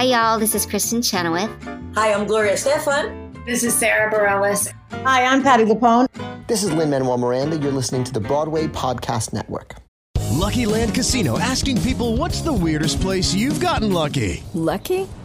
Hi, y'all. This is Kristin Chenoweth. Hi, I'm Gloria Estefan. This is Sara Bareilles. Hi, I'm Patti LuPone. This is Lin Manuel Miranda. You're listening to the Broadway Podcast Network. Lucky Land Casino asking people what's the weirdest place you've gotten lucky? Lucky?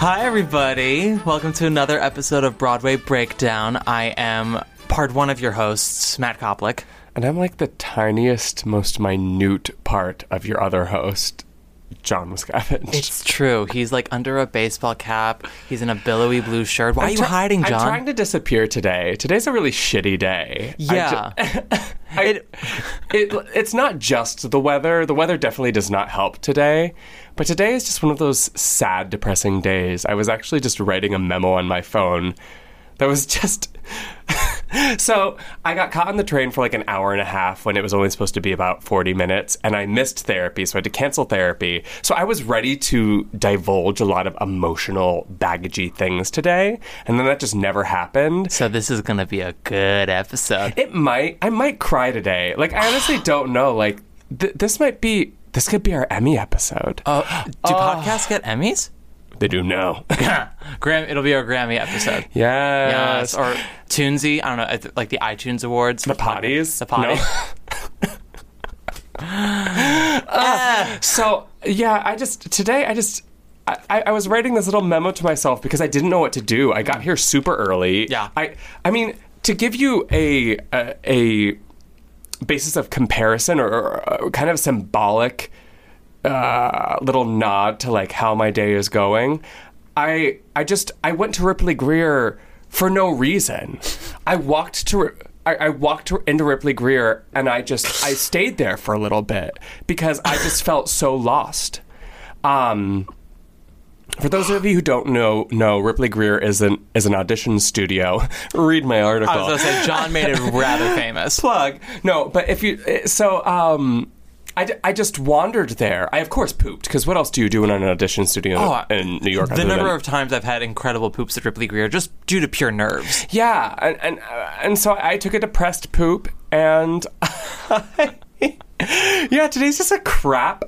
Hi, everybody. Welcome to another episode of Broadway Breakdown. I am part one of your hosts, Matt Koplik. And I'm like the tiniest, most minute part of your other host, John Miscavige. It's true. He's like under a baseball cap. He's in a billowy blue shirt. Why I'm are you try- hiding, John? I'm trying to disappear today. Today's a really shitty day. Yeah. ju- I- it, it's not just the weather. The weather definitely does not help today. But today is just one of those sad, depressing days. I was actually just writing a memo on my phone that was just. so I got caught on the train for like an hour and a half when it was only supposed to be about 40 minutes, and I missed therapy, so I had to cancel therapy. So I was ready to divulge a lot of emotional, baggagey things today, and then that just never happened. so this is gonna be a good episode. It might. I might cry today. Like I honestly don't know. Like th- this might be. This could be our Emmy episode. Oh, do podcasts get Emmys? They do now. Gram- it'll be our Grammy episode. yes. Yes, or Tunesy. I don't know, like the iTunes Awards. the potties. The potty. Uh, so yeah, I just today I just. I, I was writing this little memo to myself because I didn't know what to do. I got here super early. Yeah. I I mean to give you a a, a basis of comparison or, or a kind of symbolic uh, little nod to like how my day is going. I I just I went to Ripley Grier for no reason. I walked to. I, I walked to- into Ripley Grier and I just I stayed there for a little bit because I just felt so lost. Um, for those of you who don't know, know Ripley Grier is an is an audition studio. Read my article. I was gonna say John made it rather famous. plug. No, but if you so um I, d- I just wandered there. I of course pooped because what else do you do in an audition studio Oh, in New York? The number than- of times I've had incredible poops at Ripley Grier just due to pure nerves. yeah, and and, uh, and so I took a depressed poop, and yeah, today's just a crap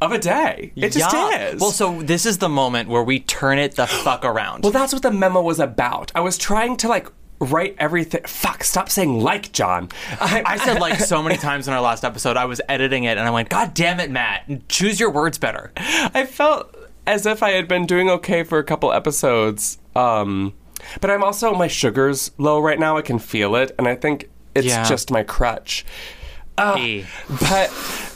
of a day. It just Yeah. is. Well, so this is the moment where we turn it the fuck around. Well, that's what the memo was about. I was trying to like write everything. Fuck, stop saying like, John. I, I said like so many times in our last episode. I was editing it and I went, "God damn it, Matt! Choose your words better." I felt as if I had been doing okay for a couple episodes. Um, but I'm also my sugar's low right now. I can feel it, and I think it's Yeah. just my crutch. Uh, E. but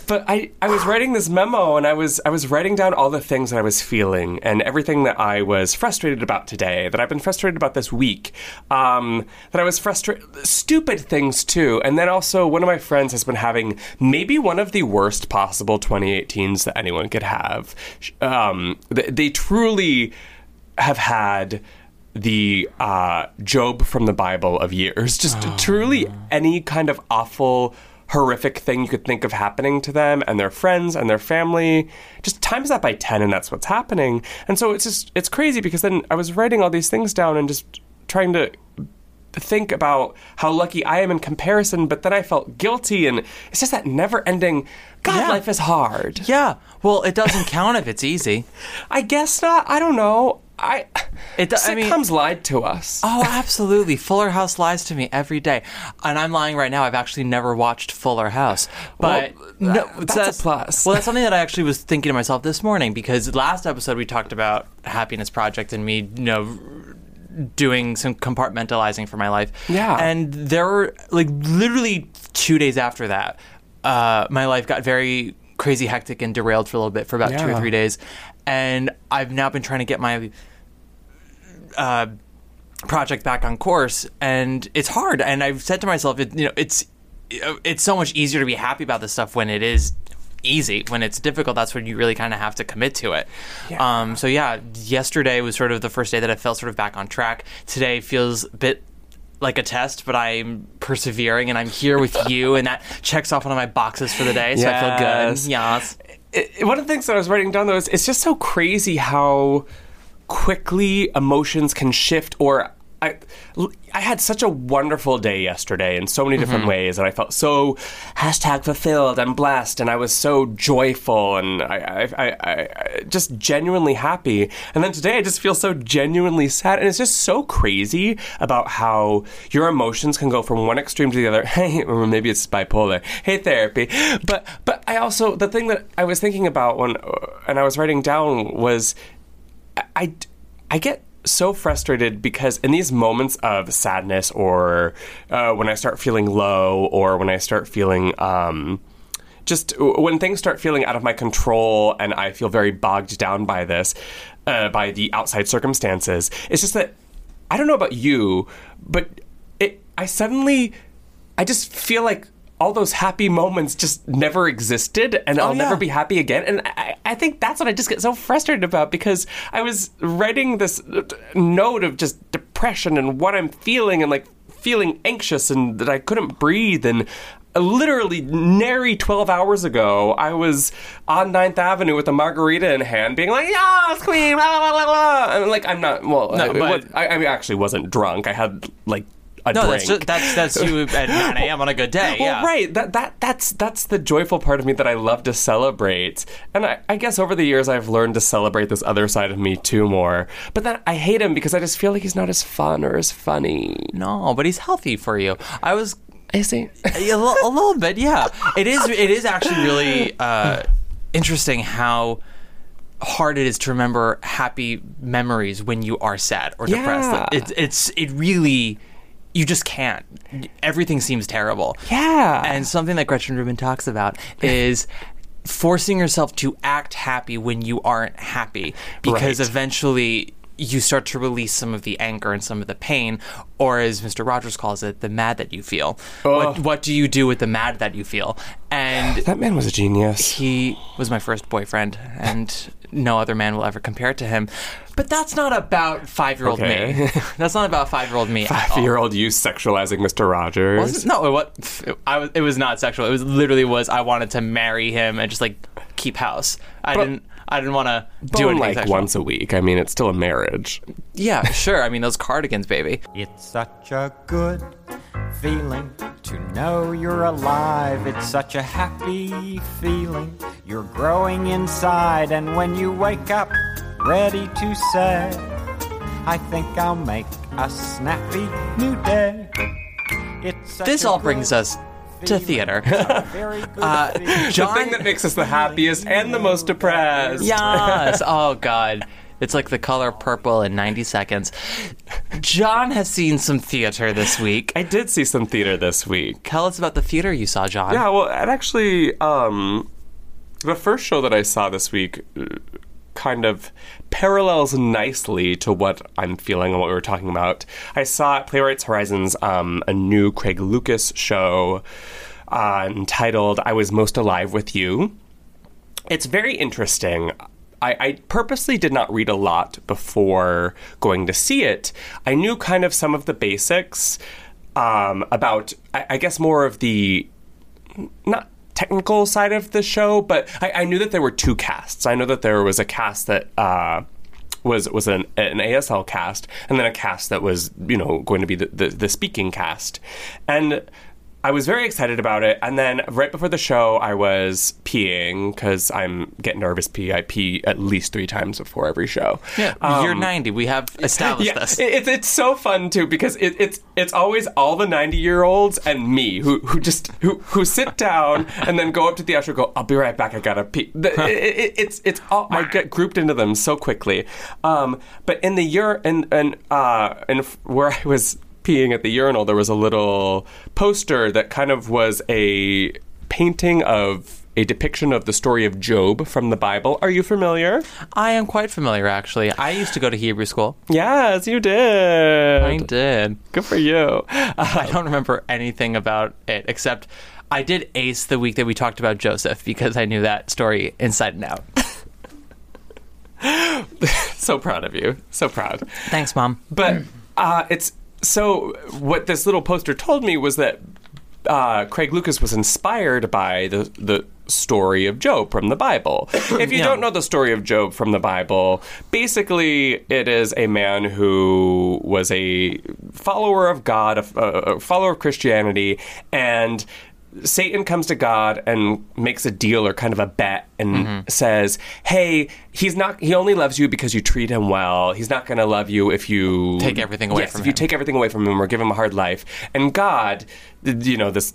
but I, I was writing this memo and I was I was writing down all the things that I was feeling and everything that I was frustrated about today that I've been frustrated about this week um, that I was frustrated stupid things too. And then also one of my friends has been having maybe one of the worst possible 2018s that anyone could have. Um, they, they truly have had the uh, Job from the Bible of years. Just truly any kind of awful, horrific thing you could think of happening to them and their friends and their family. Just times that by 10, and that's what's happening. And so it's just, it's crazy because then I was writing all these things down and just trying to think about how lucky I am in comparison, but then I felt guilty, and it's just that never ending. God, life is hard. Yeah. Well, it doesn't count if it's easy. I guess not. I don't know. I It, I mean, sitcoms lied to us. Oh, absolutely. Fuller House lies to me every day. And I'm lying right now. I've actually never watched Fuller House. But Well, no, that- that's a plus. Well, that's something that I actually was thinking to myself this morning because last episode we talked about Happiness Project and me, you know, doing some compartmentalizing for my life. Yeah. And there were like literally two days after that, uh, my life got very crazy hectic and derailed for a little bit for about two or three days. And I've now been trying to get my uh, project back on course, and it's hard. And I've said to myself, it, you know, it's it's so much easier to be happy about this stuff when it is easy. When it's difficult, that's when you really kind of have to commit to it. Um, so yeah, yesterday was sort of the first day that I felt sort of back on track. Today feels a bit like a test, but I'm persevering and I'm here with you, and that checks off one of my boxes for the day. So I feel good. Yes. It- one of the things that I was writing down though is it's just so crazy how quickly emotions can shift or I, I had such a wonderful day yesterday in so many different mm-hmm. ways, and I felt so hashtag fulfilled and blessed, and I was so joyful and I, I, I, I just genuinely happy. And then today, I just feel so genuinely sad, and it's just so crazy about how your emotions can go from one extreme to the other. Hey, or maybe it's bipolar. Hey, therapy. But but I also the thing that I was thinking about when and I was writing down was I, I get so frustrated because in these moments of sadness or uh, when I start feeling low or when I start feeling um, just when things start feeling out of my control and I feel very bogged down by this, uh, by the outside circumstances, it's just that I don't know about you, but it I suddenly I just feel like all those happy moments just never existed and oh, I'll yeah. never be happy again. And I, I think that's what I just get so frustrated about because I was writing this note of just depression and what I'm feeling and like feeling anxious and that I couldn't breathe and literally nary 12 hours ago I was on 9th Avenue with a margarita in hand being like yes queen blah, blah, blah, blah. and like I'm not well No, I, but- what- I, I actually wasn't drunk I had like a No, drink that's, just, that's that's you at 9 a.m. on a good day. well, yeah. right. That that that's that's the joyful part of me that I love to celebrate. And I, I guess over the years I've learned to celebrate this other side of me too more. But then I hate him because I just feel like he's not as fun or as funny. No, but he's healthy for you. I was Is he? a, little bit, yeah. It is. It is actually really uh, interesting how hard it is to remember happy memories when you are sad or depressed. Yeah. It's it's it really you just can't. Everything seems terrible. Yeah. And something that Gretchen Rubin talks about is forcing yourself to act happy when you aren't happy because Right. eventually you start to release some of the anger and some of the pain or as Mr. Rogers calls it the mad that you feel. What, what do you do with the mad that you feel? And that man was a genius. he was my first boyfriend and no other man will ever compare to him. But that's not about 5-year-old Okay. me. That's not about 5-year-old me. Five year old you sexualizing Mr. Rogers. Wasn't- no, it was, I was, it was not sexual. It was literally was I wanted to marry him and just like keep house. I But- didn't I didn't want to do Bone anything like sexual. once a week. I mean, it's still a marriage. Yeah, sure. I mean those cardigans, baby. It's such a good feeling to know you're alive. It's such a happy feeling. You're growing inside, and when you wake up, ready to say, I think I'll make a snappy new day. It's This all brings us to theater. A very good Uh, feeling. the thing that makes us the happiest and the most depressed. Yes. Oh God. It's like the color purple in 90 seconds. John has seen some theater this week. I did see some theater this week. Tell us about the theater you saw, John. Yeah, well, it actually, um, the first show that I saw this week uh, kind of parallels nicely to what I'm feeling and what we were talking about. I saw at Playwrights Horizons um, a new Craig Lucas show uh, entitled I Was Most Alive with You. It's very interesting. I, I purposely did not read a lot before going to see it. I knew kind of some of the basics um, about, I, I guess, more of the not technical side of the show, but I, I knew that there were two casts. I know that there was a cast that uh, was was an, an ASL cast, and then a cast that was you know going to be the, the, the speaking cast, and I was very excited about it. And then right before the show, I was peeing because I'm getting nervous pee. I pee at least three times before every show. Yeah, Um, you're 90. We have established yeah, this. it- it's so fun too because it, it's it's always all the ninety year olds and me who who just who who sit down and then go up to the usher and go I'll be right back I gotta pee. The- it- it- it's it's all I get grouped into them so quickly. Um, but in the year and and uh and where I was peeing at the urinal there was a little poster that kind of was a painting of a depiction of the story of Job from the Bible. Are you familiar? I am quite familiar, actually. I used to go to Hebrew school. Yes, you did. I did. Good for you. I don't remember anything about it except I did ace the week that we talked about Joseph because I knew that story inside and out. so proud of you. So proud. Thanks, Mom. But uh, it's so what this little poster told me was that uh, Craig Lucas was inspired by the the story of Job from the Bible. If you Yeah. don't know the story of Job from the Bible, basically it is a man who was a follower of God, a, a follower of Christianity, and Satan comes to God and makes a deal or kind of a bet and Mm-hmm. says, "Hey, he's not. He only loves you because you treat him well. He's not going to love you if you Take everything away Yes, from if you him." take everything away from him or give him a hard life." And God, you know, this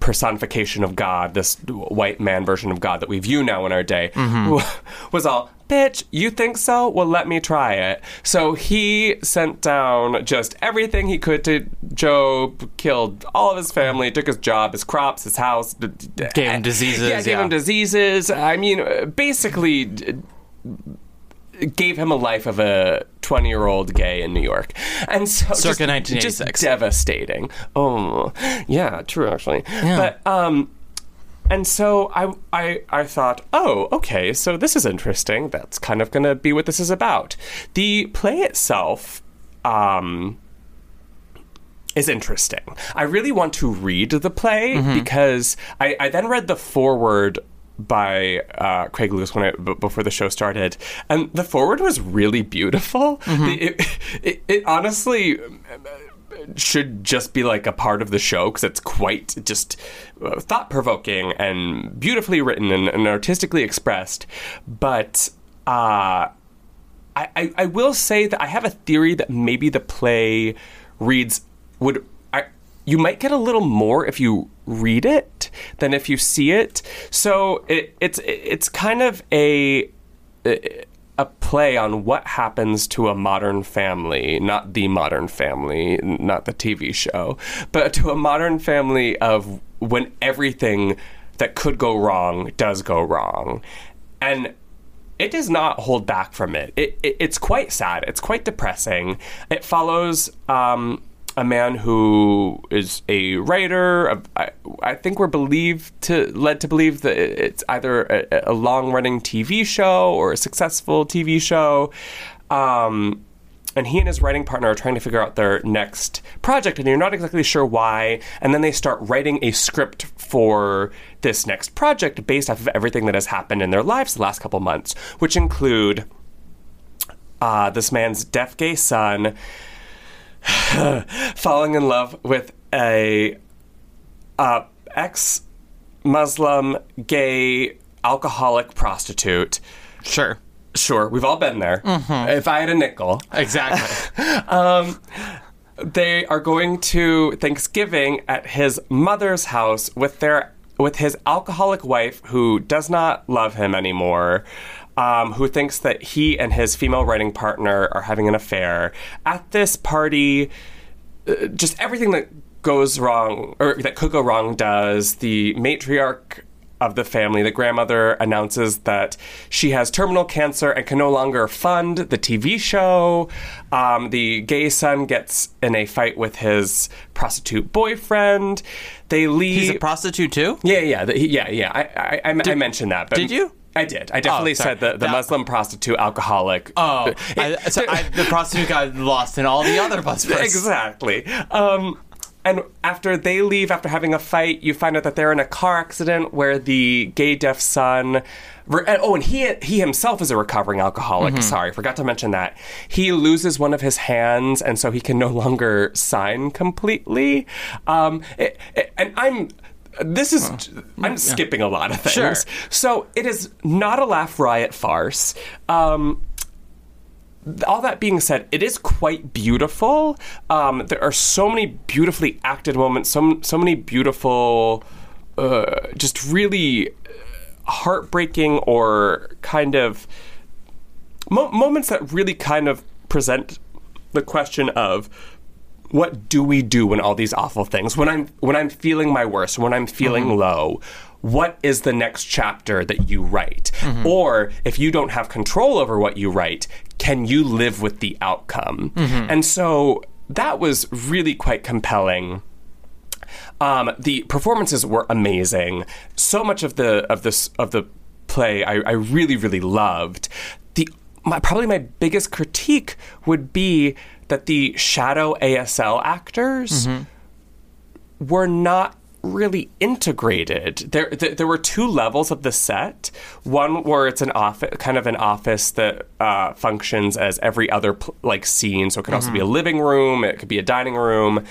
personification of God, this white man version of God that we view now in our day, Mm-hmm. was all. Bitch, you think so? Well, let me try it. So he sent down just everything he could to Job, killed all of his family, took his job, his crops, his house, Gave him diseases, Yeah, gave yeah. him diseases. I mean, basically. Gave him a life of a 20 year old gay in New York. And so. Circa just, 1986. Just devastating. Oh, yeah, true, actually. But, um, and so I, I, I thought, oh, okay, so this is interesting. That's kind of going to be what this is about. The play itself, um, is interesting. I really want to read the play because I, I then read the foreword by uh, Craig Lucas when I, b- before the show started, and the forward was really beautiful. It, it, it honestly should just be like a part of the show because it's quite just uh, thought provoking and beautifully written and, and artistically expressed. But uh, I, I, I will say that I have a theory that maybe the play reads would I, you might get a little more if you read it than if you see it. So it, it's it's kind of a a play on what happens to a modern family, not the modern family, not the TV show, but to a modern family of when everything that could go wrong does go wrong. And it does not hold back from it. It, it it's quite sad. It's quite depressing. It follows um, a man who is a writer. Of, I, I think we're believed to led to believe that it's either a, a long running TV show or a successful TV show. Um, and he and his writing partner are trying to figure out their next project, and you're not exactly sure why. And then they start writing a script for this next project based off of everything that has happened in their lives the last couple months, which include uh, this man's deaf gay son falling in love with a uh, ex Muslim gay alcoholic prostitute. Sure. Sure, we've all been there. If I had a nickel. Exactly. um, they are going to Thanksgiving at his mother's house with their with his alcoholic wife who does not love him anymore. Um, who thinks that he and his female writing partner are having an affair. At this party, uh, just everything that goes wrong or that could go wrong does. The matriarch of the family, the grandmother, announces that she has terminal cancer and can no longer fund the TV show. Um, the gay son gets in a fight with his prostitute boyfriend. They leave. He's a prostitute too. Yeah, yeah, yeah, yeah. I, I, I, I mentioned that. But did you? I did. I definitely Oh, said the, the That- Muslim prostitute alcoholic. Oh, It- I, so I, the prostitute got lost in all the other bus exactly. Um, and after they leave after having a fight, you find out that they're in a car accident where the gay deaf son. re- Oh, and he he himself is a recovering alcoholic. Mhm. Sorry, forgot to mention that he loses one of his hands, and so he can no longer sign completely. Um, it- it- and I'm. This is. I'm skipping a lot of things. Sure. So it is not a laugh riot farce. Um, all that being said, it is quite beautiful. Um, there are so many beautifully acted moments, so so many beautiful, uh, just really heartbreaking or kind of mo- moments that really kind of present the question of what do we do when all these awful things when i'm when i'm feeling my worst when i'm feeling Mhm. low what is the next chapter that you write Mhm. or if you don't have control over what you write can you live with the outcome Mhm. and so that was really quite compelling um, the performances were amazing. So much of the of this of the play I, I really really loved. The my, probably my biggest critique would be that the shadow ASL actors were not really integrated. There, th- there were two levels of the set. One where it's an office, kind of an office that uh, functions as every other pl- like scene. So it could also be a living room. It could be a dining room.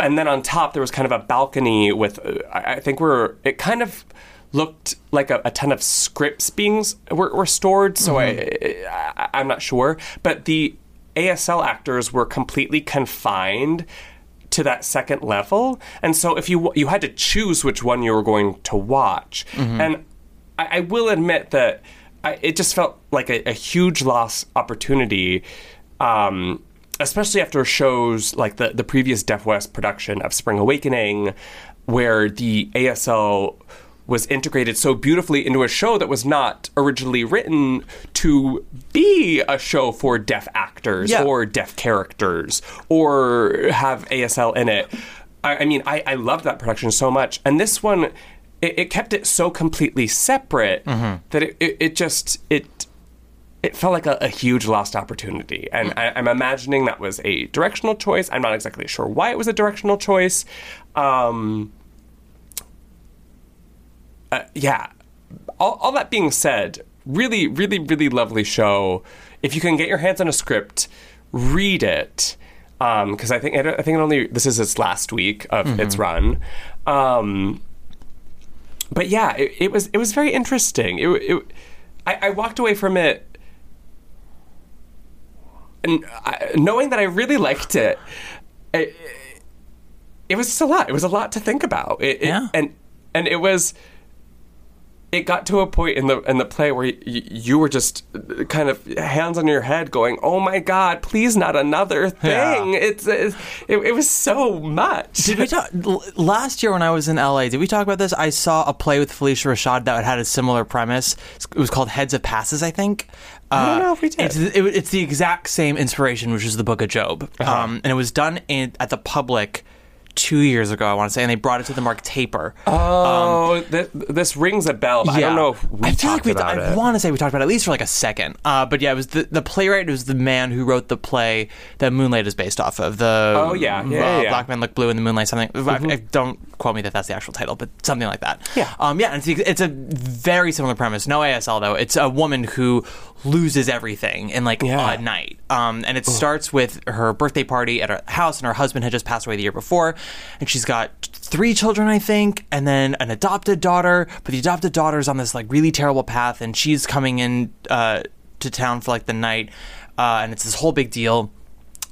And then on top, there was kind of a balcony with, uh, I I think we're, it kind of looked like a, a ton of scripts being s- were, were stored. So I, I, I'm not sure. But the ASL actors were completely confined to that second level, and so if you you had to choose which one you were going to watch, Mhm. and I, I will admit that I, it just felt like a, a huge lost opportunity. Um, especially after shows like the, the previous Deaf West production of Spring Awakening, where the ASL was integrated so beautifully into a show that was not originally written to be a show for deaf actors Yeah. or deaf characters or have ASL in it. I, I mean, I, I loved that production so much. And this one, it, it kept it so completely separate that it, it, it just, it, it felt like a, a huge lost opportunity. And I, I'm imagining that was a directional choice. I'm not exactly sure why it was a directional choice. Um, uh, yeah. All, all that being said, really, really, really lovely show. If you can get your hands on a script, read it. Because I think I think it only this is its last week of Mhm. its run. Um, but yeah, it, it was it was very interesting. It, it I, I walked away from it and I, knowing that I really liked it. It, it was just a lot. It was a lot to think about. Yeah. and and it was. It got to a point in the in the play where y- you were just kind of hands on your head, going, "Oh my God, please not another thing!" Yeah. It's, it's it, it was so much. Did we talk last year when I was in LA? Did we talk about this? I saw a play with Phylicia Rashad that had a similar premise. It was called Heads of Passes, I think. Uh, I don't know if we did. It's, it, it's the exact same inspiration, which is the Book of Job, Uh-huh. um, and it was done in, at the Public two years ago. I want to say, and they brought it to the Mark Taper. Oh, th- this rings a bell. But I don't know if we I feel like talked we. about I want to say we talked about it at least for like a second. Uh, but yeah, it was the the playwright was the man who wrote the play that Moonlight is based off of. The Oh, yeah. Yeah, uh, yeah, Mm-hmm. Black Men Look Blue in the Moonlight. Something. I, I- don't quote me that that's the actual title, but something like that. Yeah. Um. Yeah. And it's, it's a very similar premise. No ASL though. It's a woman who loses everything in like a night. Um. And it starts with her birthday party at her house, and her husband had just passed away the year before, and she's got three children, I think, and then an adopted daughter. But the adopted daughter's on this like really terrible path, and she's coming in uh, to town for like the night, uh, and it's this whole big deal.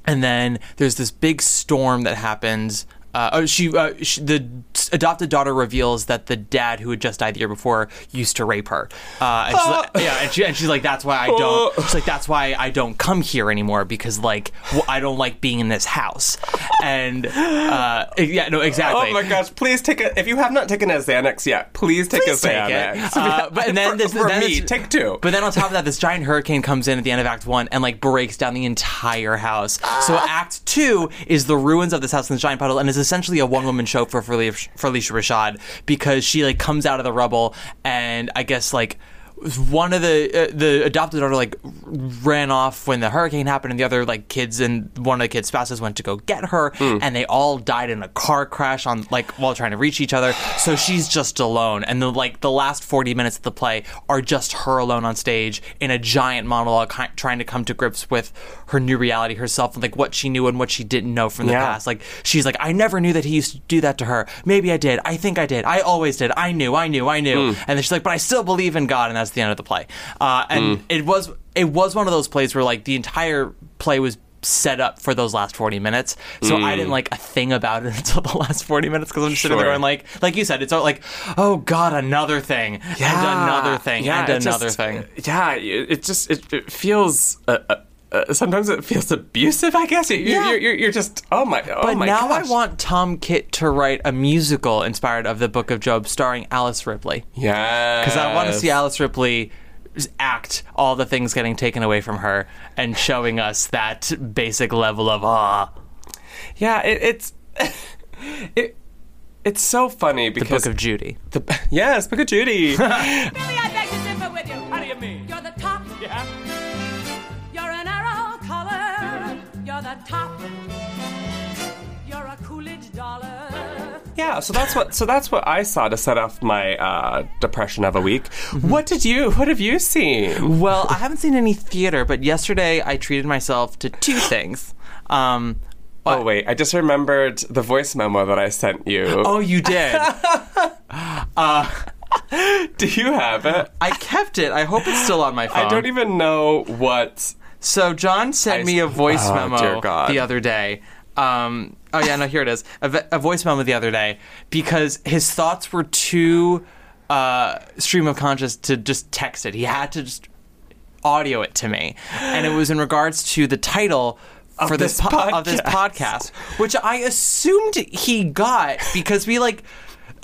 And then there's this big storm that happens. Uh, oh, she, uh, she, the adopted daughter reveals that the dad who had just died the year before used to rape her. Uh, and she's like, yeah, and, she, and she's like, that's why I don't. She's like, that's why I don't come here anymore because like well, I don't like being in this house. And uh, yeah, no, exactly. Oh my gosh! Please take a. If you have not taken a Xanax yet, please take Please a take Xanax. it. Uh, but and then for, this for then me, take two. But then on top of that, this giant hurricane comes in at the end of Act One and like breaks down the entire house. So Ah. Act Two is the ruins of this house and the giant puddle, and is essentially a one woman show for Phylicia, Rashad because she like comes out of the rubble and I guess like one of the uh, the adopted daughter like ran off when the hurricane happened, and the other like kids and one of the kids' spouses went to go get her, and they all died in a car crash on like while trying to reach each other. So she's just alone, and the like the last forty minutes of the play are just her alone on stage in a giant monologue, trying to come to grips with her new reality herself, and like what she knew and what she didn't know from the Yeah. past. Like she's like, I never knew that he used to do that to her. Maybe I did. I think I did. I always did. I knew. I knew. I knew. And then she's like, but I still believe in God, and that's the end of the play. Uh, and it was it was one of those plays where like the entire play was set up for those last 40 minutes. So i didn't like a thing about it until the last 40 minutes because i'm just sitting there going like like you said it's all like oh god another thing and another thing Yeah, and another just- thing. Yeah, it, it just it, it feels. Uh, uh, sometimes it feels abusive. I guess you're, Yeah. you're, you're, you're just oh my oh but my now gosh. I want Tom Kitt to write a musical inspired of the Book of Job, starring Alice Ripley. yeah because I want to see Alice Ripley act all the things getting taken away from her and showing us that basic level of ah. Yeah, it, it's it it's so funny The because Book of Judy. the yes, Book of Judy. Billy, the top. You're a Coolidge dollar. Yeah, so that's what so that's what I saw to set off my uh, depression of a week. Mm-hmm. What did you what have you seen? Well, I haven't seen any theater, but yesterday I treated myself to two things. Um, Oh wait, I just remembered the voice memo that I sent you. oh, you did. do you have it? I kept it. I hope it's still on my phone. I don't even know what. So John sent me a voice Oh, memo the other day. Um, oh yeah, no, here it is. A, a voice memo the other day because his thoughts were too uh, stream of conscious to just text it. He had to just audio it to me, and it was in regards to the title. Of for this, this po- of this podcast. which I assumed he got because we like,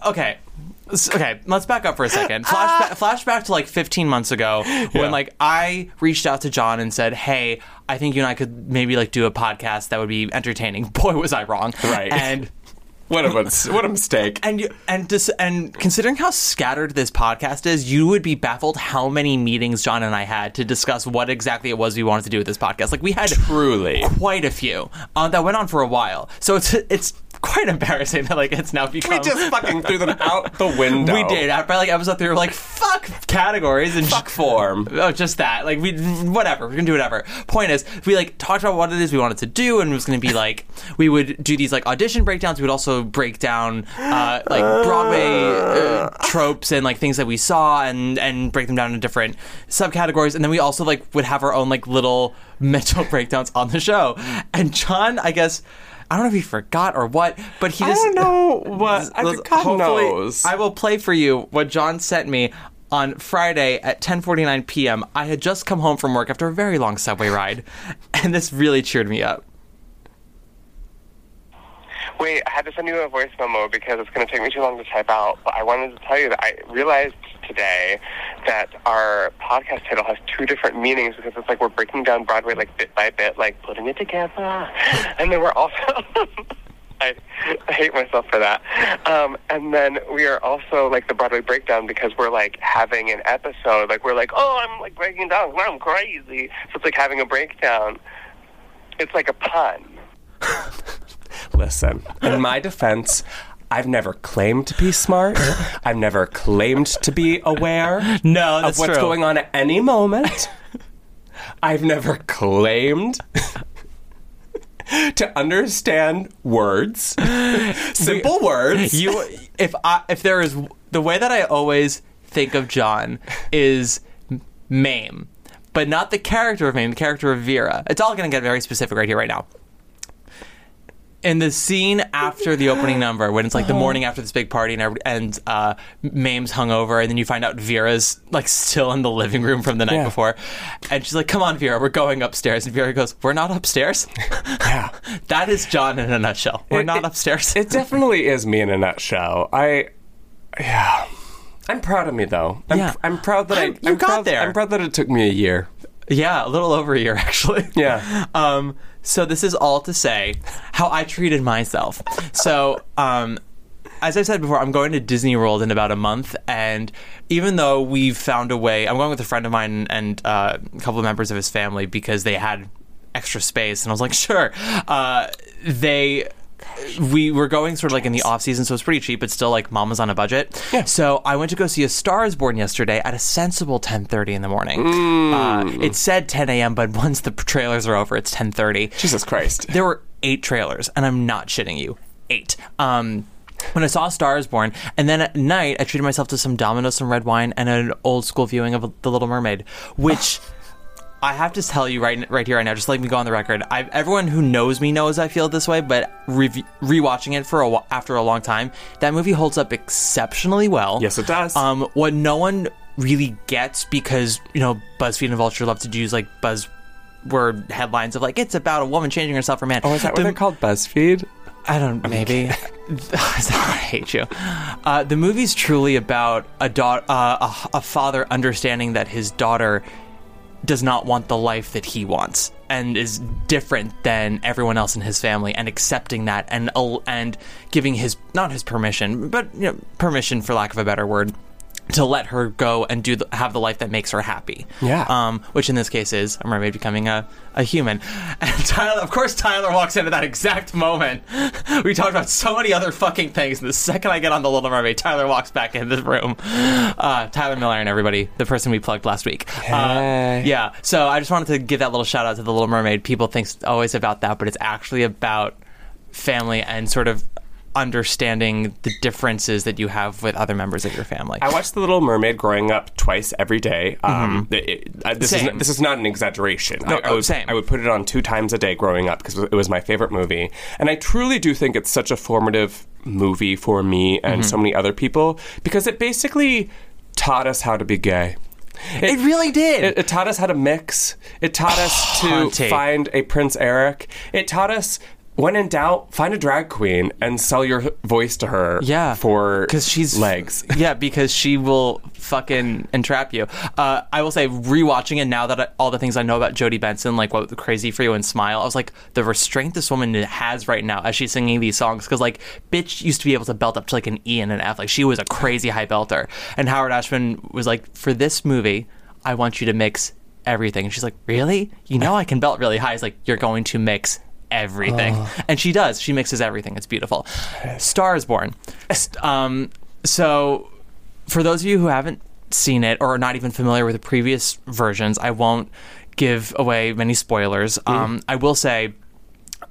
okay, okay, let's back up for a second. Flashback, flashback to like 15 months ago Yeah. when like I reached out to John and said, "Hey, I think you and I could maybe like do a podcast that would be entertaining." Boy, was I wrong. Right. And What a what a mistake. and you, and dis, and considering how scattered this podcast is, you would be baffled how many meetings John and I had to discuss what exactly it was we wanted to do with this podcast. Like we had Truly. quite a few uh, that went on for a while. So it's it's quite embarrassing that like it's now become We just fucking threw them out the window. we did after like episode three. We were like, "Fuck categories and Fuck form. Oh, just that. Like we, whatever. We're gonna do whatever. Point is, we like talked about what it is we wanted to do, and it was gonna be like we would do these like audition breakdowns. We would also break down uh, like Broadway uh, tropes and like things that we saw, and and break them down into different subcategories. And then we also like would have our own like little mental breakdowns on the show. And John, I guess. I don't know if he forgot or what, but he I don't know what. I, God knows. I will play for you what John sent me on Friday at 10:49 p.m. I had just come home from work after a very long subway ride, and this really cheered me up. Wait, I had to send you a voice memo because it's going to take me too long to type out. But I wanted to tell you that I realized today that our podcast title has two different meanings because it's like we're breaking down Broadway like bit by bit, like putting it together, and then we're also. I, I hate myself for that. Um, and then we are also like the Broadway breakdown because we're like having an episode. Like we're like, oh, I'm like breaking down. I'm crazy. So it's like having a breakdown. It's like a pun. Listen, in my defense, I've never claimed to be smart. I've never claimed to be aware No, of what's true. going on at any moment. I've never claimed to understand words, simple words. You, if I, if there is the way that I always think of John is Mame, but not the character of Mame, the character of Vera. It's all going to get very specific right here, right now. In the scene after the opening number, when it's like the morning after this big party and every- and uh, Mame's hungover, and then you find out Vera's like still in the living room from the night Yeah. before, and she's like, "Come on, Vera, we're going upstairs." And Vera goes, "We're not upstairs." yeah. that is John in a nutshell. We're It- not it- upstairs. It definitely is me in a nutshell. I, yeah, I'm proud of me though. I'm, Yeah. I'm proud that I. I'm- you I'm got proud, there. I'm proud that it took me a year. Yeah, a little over a year actually. Yeah. Um, so this is all to say how I treated myself. So um, as I said before, I'm going to Disney World in about a month, and even though we've found a way, I'm going with a friend of mine and uh, a couple of members of his family because they had extra space, and I was like, sure. Uh, they we were going sort of like in the off season, so it's pretty cheap. But still, like mama's on a budget. Yeah. So I went to go see A Star Is Born yesterday at a sensible 10:30 in the morning. Uh, it said 10 a.m., but once the trailers are over, it's 10:30. Jesus Christ! There were eight trailers, and I'm not shitting you. Eight. Um, when I saw Star is Born, and then at night I treated myself to some Domino's, some red wine, and an old school viewing of The Little Mermaid, which. I have to tell you right right here right now, just let me go on the record. I've, everyone who knows me knows I feel this way, but re- rewatching it for a, after a long time, that movie holds up exceptionally well. Yes, it does. Um, what no one really gets because you know BuzzFeed and Vulture love to use like buzzword headlines of like it's about a woman changing herself for a man. Oh, is that what they're called? BuzzFeed? I don't. Maybe. I hate you. Uh, the movie's truly about a, da- uh, a a father understanding that his daughter does not want the life that he wants and is different than everyone else in his family and accepting that and and giving his not his permission but you know permission for lack of a better word to let her go and do the, have the life that makes her happy. Yeah. Um, which in this case is a mermaid becoming a, a human. And Tyler, of course, Tyler walks into that exact moment. We talked about so many other fucking things. And the second I get on the Little Mermaid, Tyler walks back in the room. Uh, Tyler Miller and everybody, the person we plugged last week. Uh, yeah. So I just wanted to give that little shout out to the Little Mermaid. People think always about that, but it's actually about family and sort of understanding the differences that you have with other members of your family. I watched The Little Mermaid growing up twice every day. Um, it- it- uh, this, is, Same. not- this is not an exaggeration. No, I, I would, same. I would put it on two times a day growing up because it was my favorite movie. And I truly do think it's such a formative movie for me and Mhm. so many other people because it basically taught us how to be gay. It, really did. It, it taught us how to mix. It taught us to find a Prince Eric. It taught us. When in doubt, find a drag queen and sell your voice to her. Yeah, for because she's legs. yeah, because she will fucking entrap you. Uh, I will say, rewatching it now that I, all the things I know about Jodi Benson, like what Crazy for You and Smile, I was like, the restraint this woman has right now as she's singing these songs. Because like, bitch used to be able to belt up to like an E and an F. Like she was a crazy high belter. And Howard Ashman was like, for this movie, I want you to mix everything. And she's like, really? You know I can belt really high. He's like, you're going to mix everything. And she does. She mixes everything. It's beautiful. Star is Born. Um, so, for those of you who haven't seen it or are not even familiar with the previous versions, I won't give away many spoilers. Um, I will say.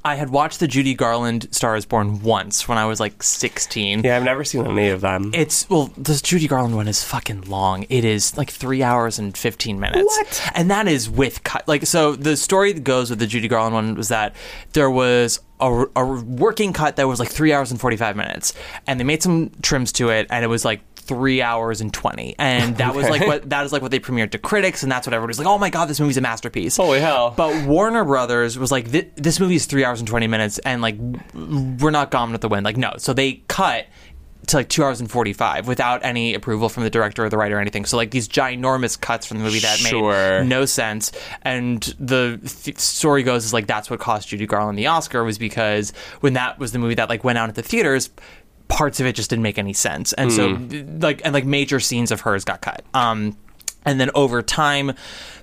I had watched the Judy Garland Star is Born once when I was like 16. Yeah, I've never seen any of them. It's well, the Judy Garland one is fucking long. It is like three hours and fifteen minutes. What? And that is with cut. Like so, the story that goes with the Judy Garland one was that there was a, a working cut that was like three hours and forty five minutes, and they made some trims to it, and it was like three hours and 20 and that was like what that is like what they premiered to critics and that's what everybody's like oh my god this movie's a masterpiece Holy hell. but warner brothers was like "Thi- this movie is three hours and 20 minutes and like we're not gone with the wind like no so they cut to like two hours and 45 without any approval from the director or the writer or anything. So, like, these ginormous cuts from the movie that Sure. made no sense. And the th- story goes is like that's what cost Judy Garland the Oscar was because when that was the movie that like went out at the theaters, parts of it just didn't make any sense. And so, like, and like major scenes of hers got cut. Um, and then over time,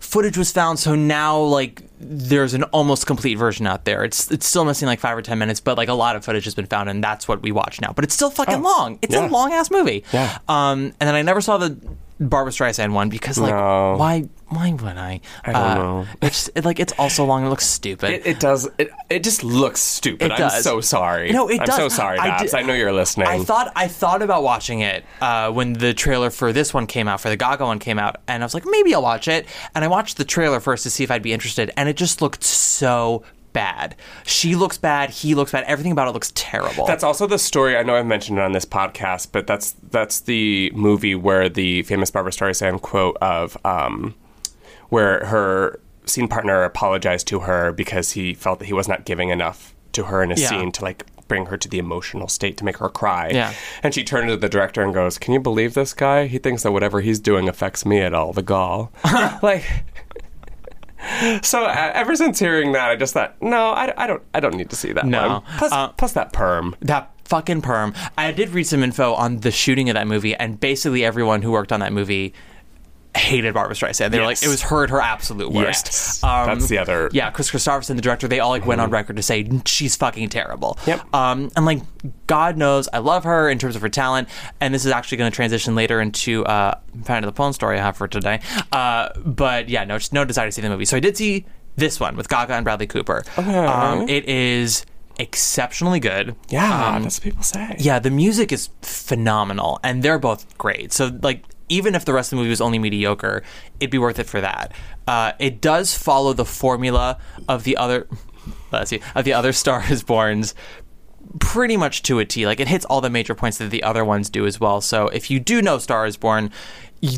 footage was found. So now, like, there's an almost complete version out there. It's it's still missing like five or ten minutes, but like a lot of footage has been found, and that's what we watch now. But it's still fucking long. It's yeah. a long ass movie. Yeah. Um, and then I never saw the Barbra Streisand one because like No. why why would I? I don't Uh, know. It's it, like it's also long. It looks stupid. It, it does. It, it just looks stupid. It I'm so sorry. No, it I'm does. so sorry, I Babs. I, did- know you're listening. I thought I thought about watching it uh, when the trailer for this one came out, for the Gaga one came out, and I was like, maybe I'll watch it. And I watched the trailer first to see if I'd be interested, and it just looked so bad. She looks bad. He looks bad. Everything about it looks terrible. That's also the story. I know I've mentioned it on this podcast, but that's that's the movie where the famous Barbra Streisand quote of um, where her scene partner apologized to her because he felt that he was not giving enough to her in a Yeah. scene to like bring her to the emotional state to make her cry. Yeah. And she turned to the director and goes, "Can you believe this guy? He thinks that whatever he's doing affects me at all. The gall." like so uh, ever since hearing that, I just thought, no, I, I don't, I don't need to see that No. one. Plus, Uh, plus that perm. that fucking perm. I did read some info on the shooting of that movie, and basically everyone who worked on that movie hated Barbra Streisand. They were like, it was her at her absolute worst. Yes. That's the other- Yeah, Kris Kristofferson, the director, they all like went on record to say she's fucking terrible. Yep. Um, and like, God knows, I love her in terms of her talent, and this is actually going to transition later into uh, kind of the porn story I have for today. Uh, but yeah, no, just no desire to see the movie. So I did see this one with Gaga and Bradley Cooper. Um, it is exceptionally good. Yeah, Um, that's what people say. yeah, the music is phenomenal, and they're both great. So, like, even if the rest of the movie was only mediocre, it'd be worth it for that. Uh, it does follow the formula of the other, let's see, of the other Star is Born's pretty much to a T. Like, it hits all the major points that the other ones do as well. So, if you do know Star is Born,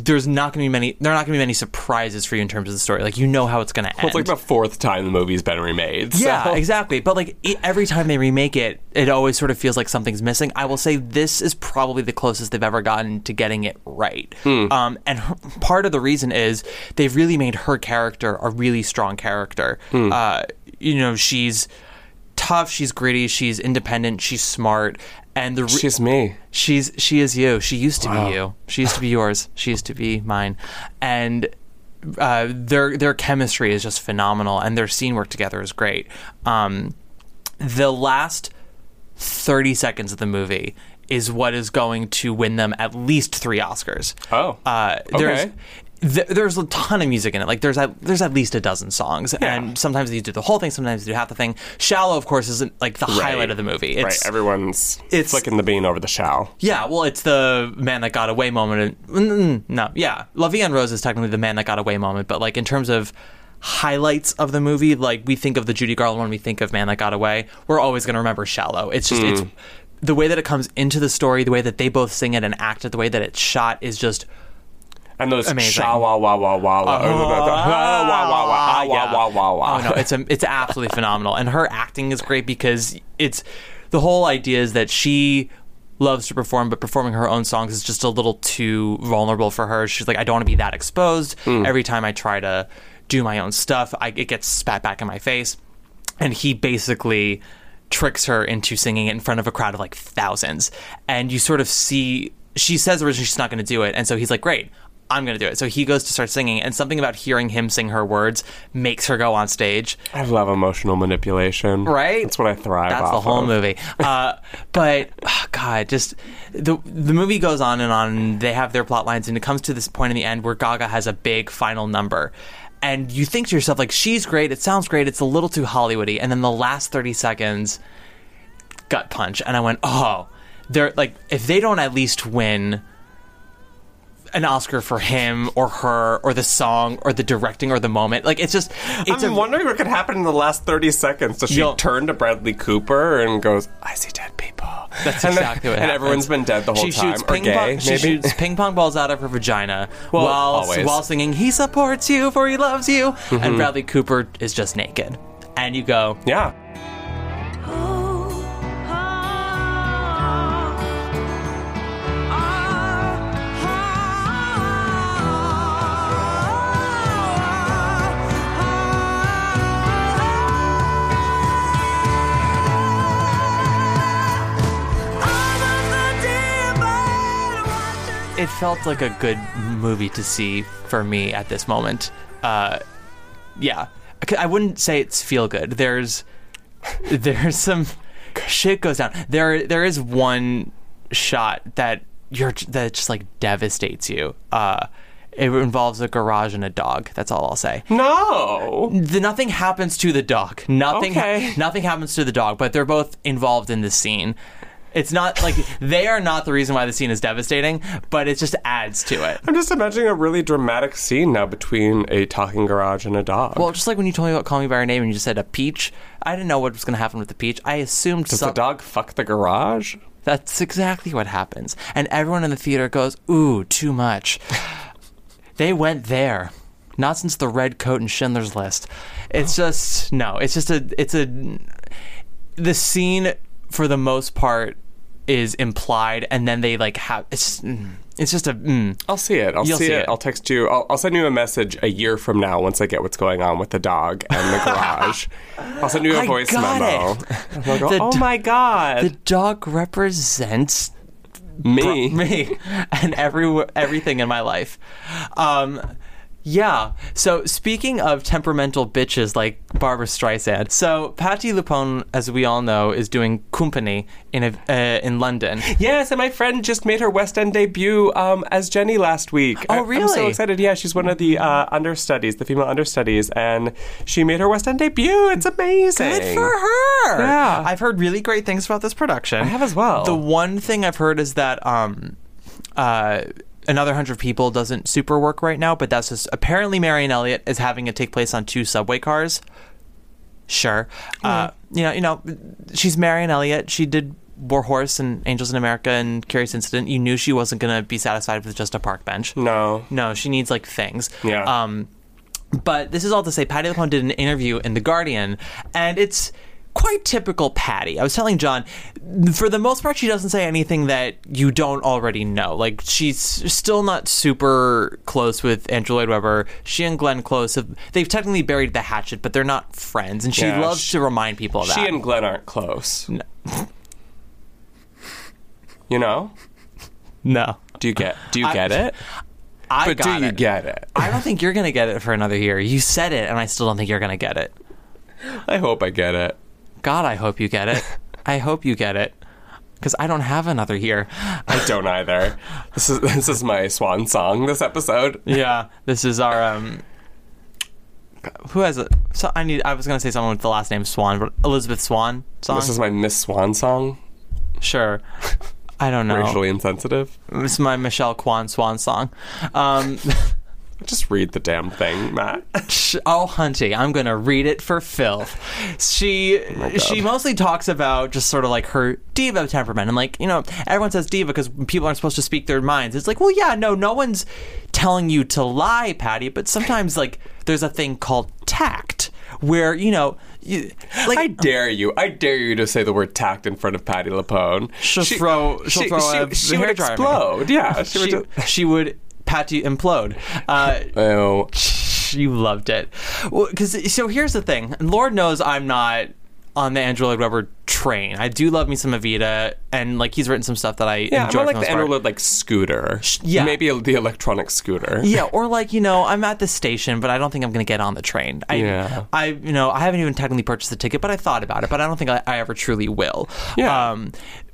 there's not going to be many. There are not going to be many surprises for you in terms of the story. Like you know how it's going to Well, end. it's like the fourth time the movie's been remade. Yeah, exactly. But like e- every time they remake it, it always sort of feels like something's missing. I will say this is probably the closest they've ever gotten to getting it right. Hmm. Um, and her, part of the reason is they've really made her character a really strong character. Hmm. Uh, you know, she's tough, she's gritty, she's independent, she's smart, and the re- She's me. She's she is you. She used to Wow. be you. She used to be yours. She used to be mine. And uh, their their chemistry is just phenomenal, and their scene work together is great. Um, the last thirty seconds of the movie is what is going to win them at least three Oscars. Oh, uh, okay. Th- There's a ton of music in it. Like there's at, there's at least a dozen songs, and sometimes they do the whole thing, sometimes they do half the thing. "Shallow," of course, isn't like the Right. highlight of the movie. right, everyone's it's- flicking the bean over the shell. yeah, well, it's the man that got away moment. And, mm, no, yeah, La Vie en Rose is technically the man that got away moment, but like in terms of highlights of the movie, like we think of the Judy Garland one, we think of Man That Got Away. We're always going to remember Shallow. It's just it's the way that it comes into the story, the way that they both sing it and act it, the way that it's shot is just And those Amazing. sha wah wah wah wah wah Oh, wah wah wah wah yeah. wah wah wah. No, it's a, it's absolutely phenomenal, and her acting is great because it's the whole idea is that she loves to perform, but performing her own songs is just a little too vulnerable for her. She's like, I don't want to be that exposed. Hmm. Every time I try to do my own stuff, I, it gets spat back in my face, and he basically tricks her into singing it in front of a crowd of like thousands, and you sort of see. She says originally she's not going to do it, and so he's like, "Great, I'm going to do it." So he goes to start singing, and something about hearing him sing her words makes her go on stage. I love emotional manipulation. Right? That's what I thrive That's the whole of. movie. Uh, but oh, God, just the the movie goes on and on. And they have their plot lines, and it comes to this point in the end where Gaga has a big final number, and you think to yourself like, "She's great. It sounds great. It's a little too Hollywoody." And then the last thirty seconds, gut punch, and I went, "Oh." They're like, if they don't at least win an Oscar for him or her or the song or the directing or the moment, like it's just, it's I'm a, wondering what could happen in the last 30 seconds. Does she You'll- turn to Bradley Cooper and goes, I see dead people? That's and exactly what And happens. everyone's been dead the whole she time. Shoots ping gay, pong, she shoots ping pong balls out of her vagina Well, while always. while singing "He supports you for he loves you," Mhm. and Bradley Cooper is just naked, and you go, yeah. It felt like a good movie to see for me at this moment. Uh, yeah, I- wouldn't say it's feel good. There's there's some shit goes down. There there is one shot that you're that just like devastates you. Uh, it involves a garage and a dog. That's all I'll say. No, the, nothing happens to the dog. Nothing. Okay. Nothing happens to the dog. But they're both involved in the scene. It's not like they are not the reason why the scene is devastating, but it just adds to it. I'm just imagining a really dramatic scene now between a talking garage and a dog. Well, just like when you told me about Call Me by Your Name and you just said a peach, I didn't know what was going to happen with the peach. I assumed Does some- the dog fuck the garage? That's exactly what happens. And everyone in the theater goes, "Ooh, too much." they went there. Not since the red coat and Schindler's List. It's just no. It's just a. It's a. The scene, for the most part, is implied, and then they like have it's mm, it's just a. Mm. I'll see it. I'll see, see it. it. I'll text you. I'll, I'll send you a message a year from now once I get what's going on with the dog and the garage. I'll send you a I voice memo. Go, oh do- my god, The dog represents me. me and every everything in my life. Um, yeah. So speaking of temperamental bitches like Barbra Streisand, so Patti LuPone, as we all know, is doing Company in a, uh, in London. Yes, and my friend just made her West End debut um, as Jenny last week. Oh, I- I'm so excited. Yeah, she's one of the uh, understudies, the female understudies, and she made her West End debut. It's amazing. Good for her. Yeah. I've heard really great things about this production. I have as well. The one thing I've heard is that um, uh, another hundred people doesn't super work right now, but that's just apparently Marianne Elliott is having it take place on two subway cars. Sure, uh, you know, you know, she's Marianne Elliott. She did War Horse and Angels in America and Curious Incident. You knew she wasn't going to be satisfied with just a park bench. No. No, she needs like things. Yeah. Um, but this is all to say, Patti LuPone did an interview in The Guardian, and it's quite typical Patti. I was telling John, for the most part, she doesn't say anything that you don't already know. Like, she's still not super close with Andrew Lloyd Webber. She and Glenn Close have, they've technically buried the hatchet, but they're not friends, and she Yeah, loves sh- to remind people of that. She and Glenn aren't close. You know? no. Do you get? Do you I- get it? I but do you it. get it? I don't think you're going to get it for another year. You said it, and I still don't think you're going to get it. I hope I get it. God, I hope you get it. I hope you get it. Because I don't have another year. I don't either. This is this is my swan song. This episode. Yeah, this is our um. Who has it? So I need. I was gonna say someone with the last name Swan, but Elizabeth Swan song. This is my Miss Swan song. sure. I don't know. Racially insensitive. This is my Michelle Kwan Swan song. Um, Just read the damn thing, Matt. oh, Hunty, I'm gonna read it for filth. She oh God. she mostly talks about just sort of like her diva temperament, and like you know, everyone says diva because people aren't supposed to speak their minds. It's like, well, yeah, no, no one's telling you to lie, Patti, but sometimes like there's a thing called tact where you know. You, like I dare you. I dare you to say the word tact in front of Patti LuPone. She'll throw- she'll she, throw she, a she would at me. explode. Yeah, she, she, would. she would pat you implode. Uh, oh, you loved it. Because so here's the thing. Lord knows I'm not on the Andrew Lloyd Webber train. I do love me some Evita, and like he's written some stuff that I yeah, enjoy. For like the part. Andrew Lloyd like scooter. yeah. maybe the electronic scooter. Yeah, or like you know, I'm at the station, but I don't think I'm going to get on the train. I, Yeah. I, you know, I haven't even technically purchased the ticket, but I thought about it, but I don't think I, I ever truly will. Yeah. Um,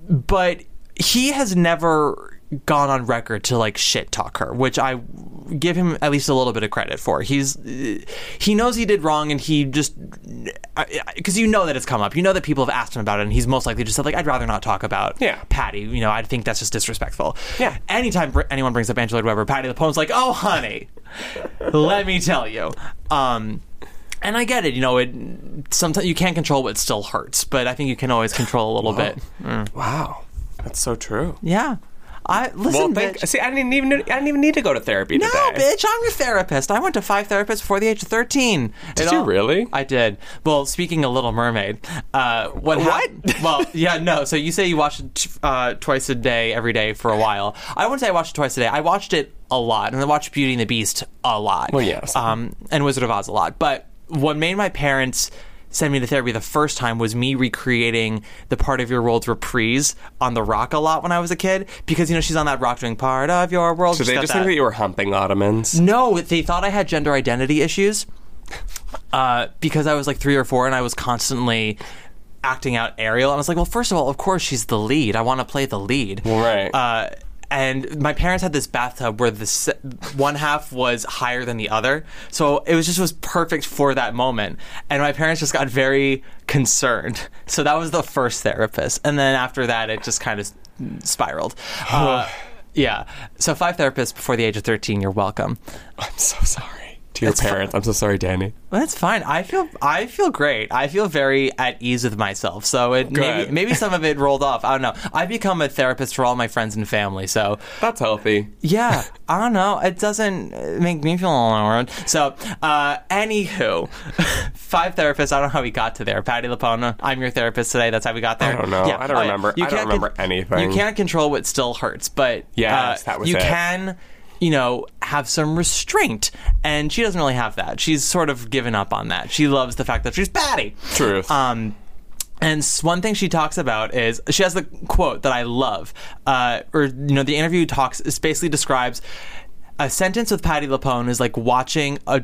but he has never gone on record to like shit talk her, which I give him at least a little bit of credit for. He's he knows he did wrong, and he just because you know that it's come up, you know that people have asked him about it, and he's most likely just said like, I'd rather not talk about Yeah. Patti. You know, I think that's just disrespectful. Yeah. Anytime anyone brings up Angela Webber, Patty poem's like, oh honey, let me tell you. Um, and I get it. You know, it sometimes you can't control what still hurts, but I think you can always control a little bit. Mm. Wow, that's so true. Yeah. I listen, well, thank, bitch. see, I didn't even I didn't even need to go to therapy No, today. bitch, I'm your therapist. I went to five therapists before the age of 13. Did It you all- really? I did. Well, speaking of Little Mermaid, uh, what? hap- well, yeah, no. So you say you watch it uh, twice a day, every day for a while. I wouldn't say I watched it twice a day. I watched it a lot, and I watched Beauty and the Beast a lot. Well, yes. Um, and Wizard of Oz a lot. But what made my parents send me to therapy the first time was me recreating the part of your world's reprise on the rock a lot when I was a kid because you know she's on that rock doing part of your world. So She's they just that- think that you were humping ottomans. no, they thought I had gender identity issues uh, because I was like three or four and I was constantly acting out Ariel. And I was like, well, first of all, of course she's the lead. I want to play the lead. Right. Uh, and my parents had this bathtub where the se- one half was higher than the other, so it was just was perfect for that moment. And my parents just got very concerned. So that was the first therapist, and then after that, it just kind of spiraled. Uh, yeah. So five therapists before the age of thirteen. You're welcome. I'm so sorry. To your parents. I'm so sorry, Danny. That's fine. I feel I feel great. I feel very at ease with myself. So it maybe maybe some of it rolled off. I don't know. I've become a therapist for all my friends and family. So That's healthy. yeah, I don't know. It doesn't uh, make me feel alone. So, uh, anywho, five therapists. I don't know how we got to there. Patti LuPone, I'm your therapist today. That's how we got there. I don't know. Yeah. I don't Oh, remember- I don't can't remember anything. You can't control what still hurts, but Yes, uh, that was you it. can. You know, have some restraint, and she doesn't really have that. She's sort of given up on that. She loves the fact that she's Patti. Truth. Um, and one thing she talks about is she has the quote that I love, uh, or you know, the interview talks is basically describes a sentence with Patti LuPone is like watching a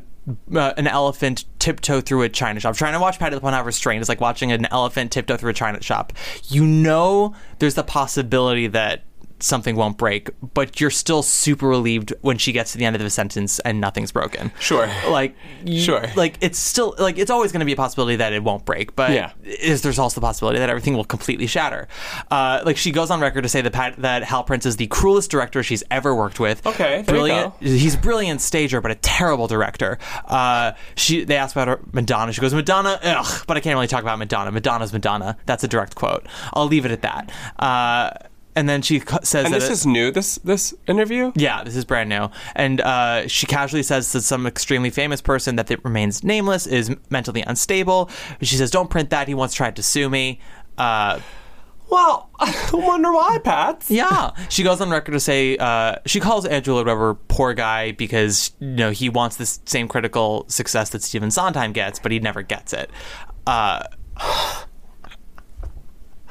uh, an elephant tiptoe through a china shop. Trying to watch Patti LuPone have restraint is like watching an elephant tiptoe through a china shop. You know, there's the possibility that something won't break, but you're still super relieved when she gets to the end of the sentence and nothing's broken. Sure. Like, Sure. Like it's still like it's always going to be a possibility that it won't break, but Yeah. is there's also the possibility that everything will completely shatter. Uh, like she goes on record to say that Pat, that Hal Prince is the cruelest director she's ever worked with. Okay, brilliant. He's a brilliant stager, but a terrible director. Uh, she they asked about her Madonna. She goes Madonna, ugh, but I can't really talk about Madonna. Madonna's Madonna. That's a direct quote. I'll leave it at that. Uh, and then she cu- says And that this it- is new. This this interview. yeah, this is brand new. And uh, she casually says to some extremely famous person that it remains nameless is mentally unstable. She says, "Don't print that. He once tried to sue me." Uh, Well, I wonder why, Pat. yeah, she goes on record to say uh, she calls Andrew Lloyd Webber poor guy because you know he wants this same critical success that Stephen Sondheim gets, but he never gets it. Uh,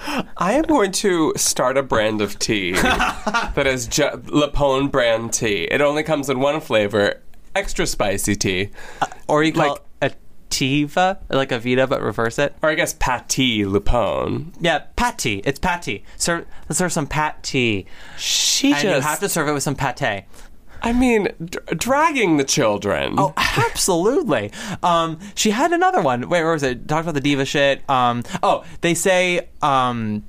I am going to start a brand of tea that is ju- LuPone brand tea. It only comes in one flavor, extra spicy tea. Uh, or you call Like- it a Tiva, like a Vita, but reverse it. Or I guess Patti LuPone. Yeah, pat tea. It's pat tea. Serve, let's serve some pat tea. She and you just- have to serve it with some pate. I mean, d- dragging the children. Oh, absolutely. Um, she had another one. Wait, where was it? Talked about the diva shit. Um, oh, they say um,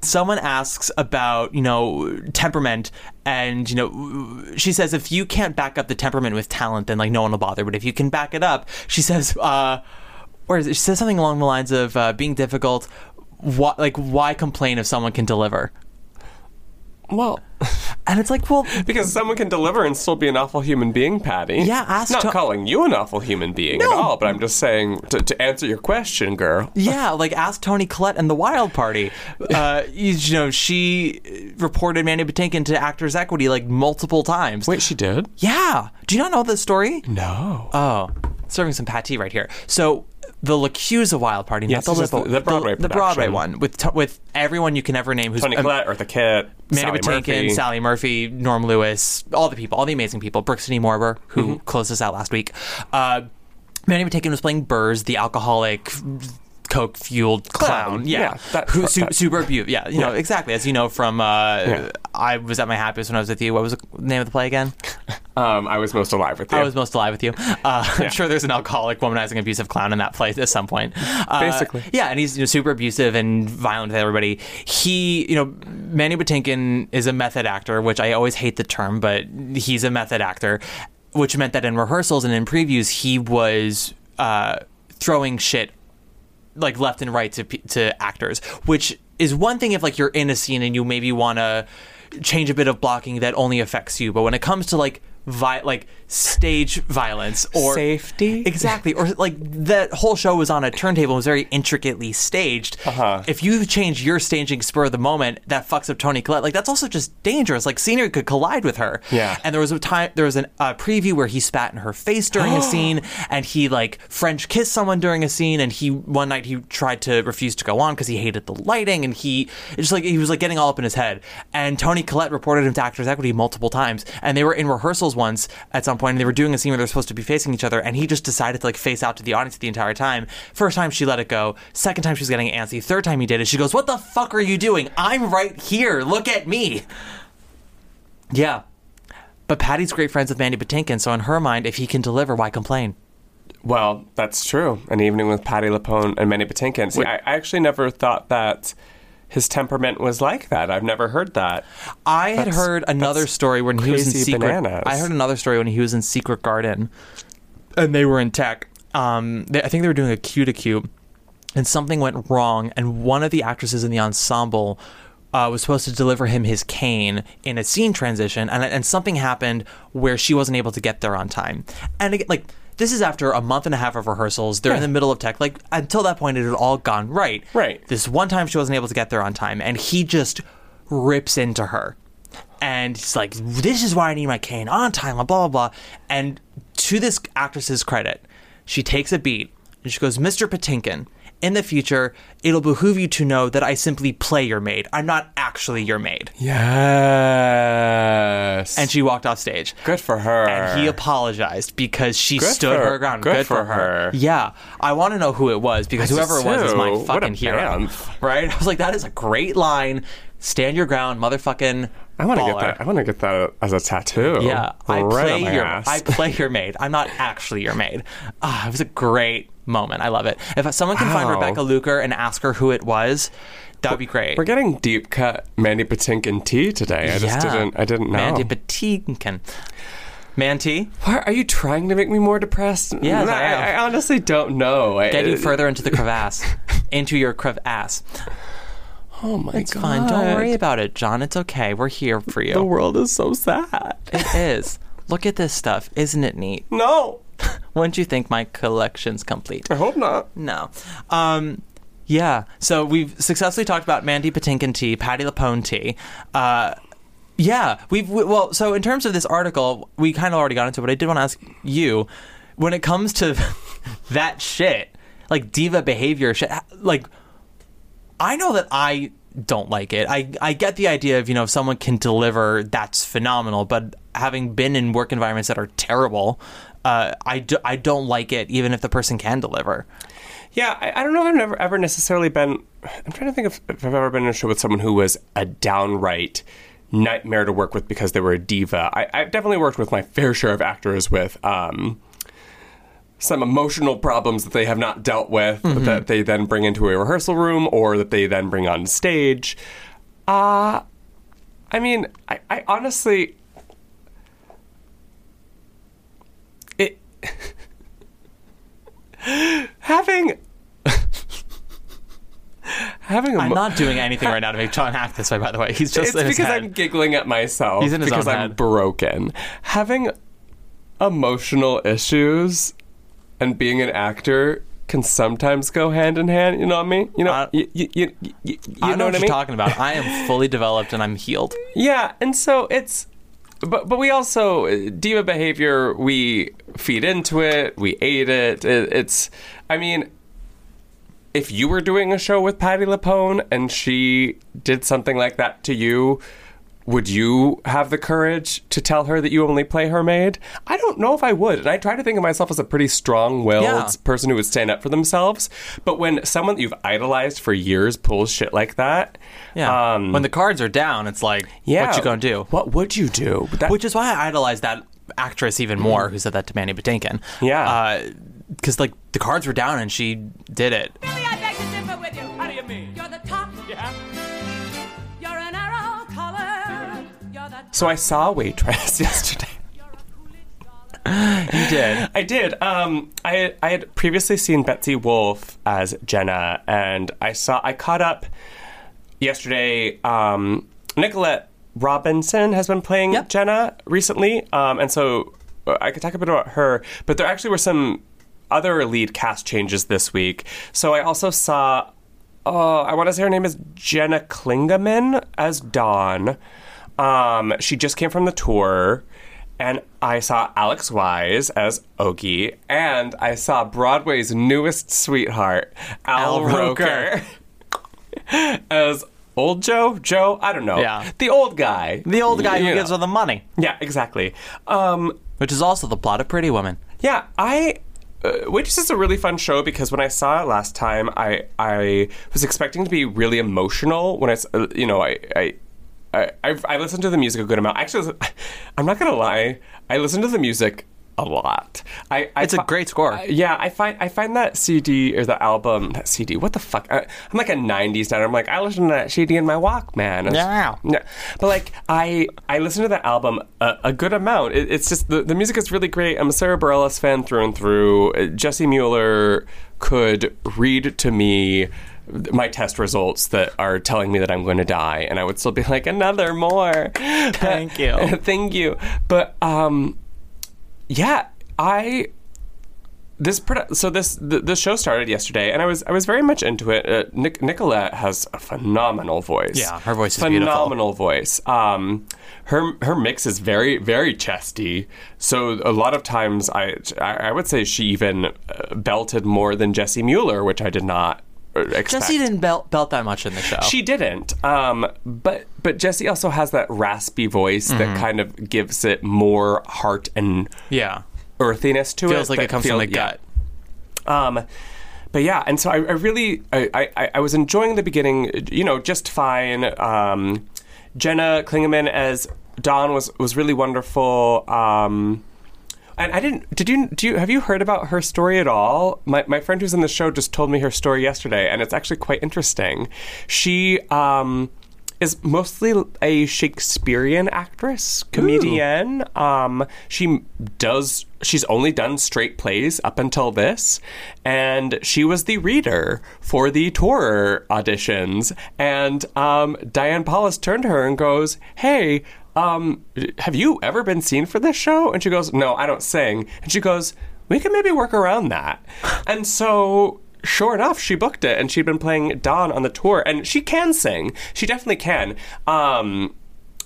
someone asks about you know temperament, and you know she says if you can't back up the temperament with talent, then like no one will bother. But if you can back it up, she says. Uh, it? She says something along the lines of uh, being difficult. Why, like, why complain if someone can deliver? Well, and it's like, well, because someone can deliver and still be an awful human being, Patti. Yeah, ask Not to- calling you an awful human being at all, but I'm just saying to, to answer your question, girl. Yeah, like ask Toni Collette and the Wild Party. Uh, you, you know, she reported Mandy Patinkin to Actors Equity like multiple times. Wait, she did? Yeah. Do you not know this story? No. Oh, serving some pat tea right here. So the LaChiusa Wild Party, Yes, not the, the- the Broadway the, Broadway one with t- with everyone you can ever name who's Toni um, Collette, Eartha Kitt, Sally Patinkin, Murphy. Sally Murphy, Norm Lewis, all the people, all the amazing people. City Morber, who Mm-hmm. closed us out last week. Uh, Mandy Patinkin was playing Burrs, the alcoholic, coke fueled clown. Clown. Yeah, Yeah, that- who su- that- super abused. Yeah, you know Yeah. exactly as you know from. Uh, Yeah. I was at my happiest when I was with you. What was the name of the play again? Um, I was most alive with you. I was most alive with you. Uh. I'm sure there's an alcoholic, womanizing, abusive clown in that play at some point. Uh, Basically. yeah, and he's you know, super abusive and violent with everybody. He, you know, Mandy Patinkin is a method actor, which I always hate the term, but he's a method actor, which meant that in rehearsals and in previews, he was uh, throwing shit like left and right to to actors, which is one thing if like you're in a scene and you maybe want to change a bit of blocking that only affects you, but when it comes to like vi- like stage violence or Safety? exactly, or like that whole show was on a turntable and was very intricately staged. Uh-huh. If you change your staging spur of the moment, that fucks up Toni Collette. Like that's also just dangerous. Like scenery could collide with her. Yeah. And there was a time there was a uh, preview where he spat in her face during a scene, and he like French kissed someone during a scene, and he one night he tried to refuse to go on because he hated the lighting, and he it's just like he was like getting all up in his head. And Toni Collette reported him to Actors Equity multiple times, and they were in rehearsals once at some point, and they were doing a scene where they're supposed to be facing each other, and he just decided to like face out to the audience the entire time. First time she let it go. Second time she's getting antsy. Third time he did it. She goes, "What the fuck are you doing? I'm right here. Look at me." Yeah. But Patti's great friends with Mandy Patinkin, so in her mind, if he can deliver, why complain? Well, that's true. An evening with Patti LuPone and Mandy Patinkin. See, I, I actually never thought that his temperament was like that. I've never heard that. I had heard another story when he was in Secret. bananas. I heard another story when he was in Secret Garden, and they were in tech. Um, they, I think they were doing a cue to cue, and something went wrong. And one of the actresses in the ensemble uh, was supposed to deliver him his cane in a scene transition, and and something happened where she wasn't able to get there on time. And again, like this is after a month and a half of rehearsals. They're in the middle of tech. Like until that point, it had all gone right. Right. This one time she wasn't able to get there on time, and he just rips into her. And he's like, "This is why I need my cane on time." Blah blah blah. And to this actress's credit, she takes a beat and she goes, "Mr. Patinkin, in the future, it'll behoove you to know that I simply play your maid. I'm not actually your maid." Yes. And she walked off stage. Good for her. And he apologized because she Good stood for- her ground. good for her. Yeah. I want to know who it was because I whoever it was is my do. What a fucking hero. Right? I was like, that is a great line. Stand your ground, motherfucking. I want to get that. I want to get that as a tattoo. Yeah, I Right play on my your ass. I play your maid. I'm not actually your maid. Ah, it was a great moment. I love it. If someone can find Wow. Rebecca Luker and ask her who it was, that would be great. We're getting deep cut Mandy Patinkin tea today. I just Yeah. didn't. I didn't know. Mandy Patinkin. Manti, Why are you trying to make me more depressed? Yes, I am. I, honestly don't know. I- get uh, further into the crevasse, into your crevasse. Oh my It's god! fine. Don't worry about it, John. It's okay. We're here for you. The world is so sad. It is. Look at this stuff. Isn't it neat? No, Wouldn't you think my collection's complete? I hope not. No. Um, yeah. So we've successfully talked about Mandy Patinkin tea, Patti LuPone tea. Uh, yeah, we've we, well. So in terms of this article, we kind of already got into it. But I did want to ask you, when it comes to that shit, like diva behavior shit, like I know that I don't like it. I I get the idea of you know if someone can deliver, that's phenomenal. But having been in work environments that are terrible, uh, I do, I don't like it, even if the person can deliver. Yeah, I, I don't know if I've never ever necessarily been. I'm trying to think if, if I've ever been in a show with someone who was a downright nightmare to work with because they were a diva. I, I've definitely worked with my fair share of actors with um, some emotional problems that they have not dealt with that they then bring into a rehearsal room or that they then bring on stage. Uh, I mean, I, I honestly. It. Having. having a I'm mo- not doing anything right now to make John act this way. By the way, he's just it's because. I'm giggling at myself. He's in his because own I'm head. broken. Having emotional issues and being an actor can sometimes go hand in hand. You know what I mean? You know, you, you, you, you, you I know, know what what I you're mean? talking about. I am fully developed and I'm healed. Yeah, and so it's, but but we also uh, diva behavior. We feed into it. We aid it. it it's, I mean, if you were doing a show with Patti LuPone and she did something like that to you, would you have the courage to tell her that you only play her maid? I don't know if I would. And I try to think of myself as a pretty strong-willed Yeah. person who would stand up for themselves. But when someone that you've idolized for years pulls shit like that, Yeah. um, when the cards are down, it's like, yeah, what you gonna do? What would you do? That- Which is why I idolize that actress even more, who said that to Mandy Patinkin. Yeah. Because like the cards were down and she did it. Billy, I beg to differ with you. How do you mean? You're the top. Yeah. You're an arrow color. You're the So I saw Waitress yesterday. You did. I did. Um, I had, I had previously seen Betsy Wolfe as Jenna, and I saw I caught up yesterday. Um, Nicolette Robinson has been playing Jenna recently, um, and so uh, I could talk a bit about her. But there actually were some other lead cast changes this week. So I also saw. Oh, I want to say her name is Jenna Klingaman as Dawn. Um, she just came from the tour, and I saw Alex Wise as Ogie, and I saw Broadway's newest sweetheart, Al, Al Roker, as old Joe. Joe, I don't know. Yeah. the old guy, The old guy who know. gives her the money, Yeah, exactly. Um, which is also the plot of Pretty Woman. yeah, I. Uh, Waitress is a really fun show because when I saw it last time, I I was expecting to be really emotional. When I, uh, you know, I I. I, I've, I listened to the music a good amount. Actually, I'm not gonna lie. I listened to the music a lot. I, I It's a great score. Uh, yeah, I find I find that CD or the album that CD. What the fuck? I, I'm like a '90s now. I'm like I listen to that CD in my Walkman. Yeah. yeah. But like I I listen to that album a, a good amount. It, it's just the the music is really great. I'm a Sara Bareilles fan through and through. Uh, Jessie Mueller could read to me my test results that are telling me that I'm going to die, and I would still be like another more. Thank you. Thank you. But um, yeah, I this produ- so this the, the show started yesterday, and I was I was very much into it. Uh, Nic- Nicolette has a phenomenal voice. Yeah, her voice is phenomenal voice. Um, her her mix is very very chesty. So a lot of times I I, I would say she even uh, belted more than Jessie Mueller, which I did not. Expect. Jessie didn't belt, belt that much in the show. She didn't. Um, but but Jessie also has that raspy voice that kind of gives it more heart and yeah. earthiness to it. Feels like it comes feel- from the yeah. gut. Um, but yeah, and so I, I really I, I, I was enjoying the beginning, you know, just fine. Um, Jenna Klingaman as Dawn was was really wonderful. Um, and I didn't. Did you? Do you? Have you heard about her story at all? My my friend who's in the show just told me her story yesterday, and it's actually quite interesting. She um, is mostly a Shakespearean actress, comedian. Um, she does. She's only done straight plays up until this, and she was the reader for the tour auditions. And um, Diane Paulus turned to her and goes, "Hey." Um, have you ever been seen for this show? And she goes, no, I don't sing. And she goes, we can maybe work around that. and so, sure enough, she booked it, and she'd been playing Dawn on the tour, and she can sing. She definitely can. Um,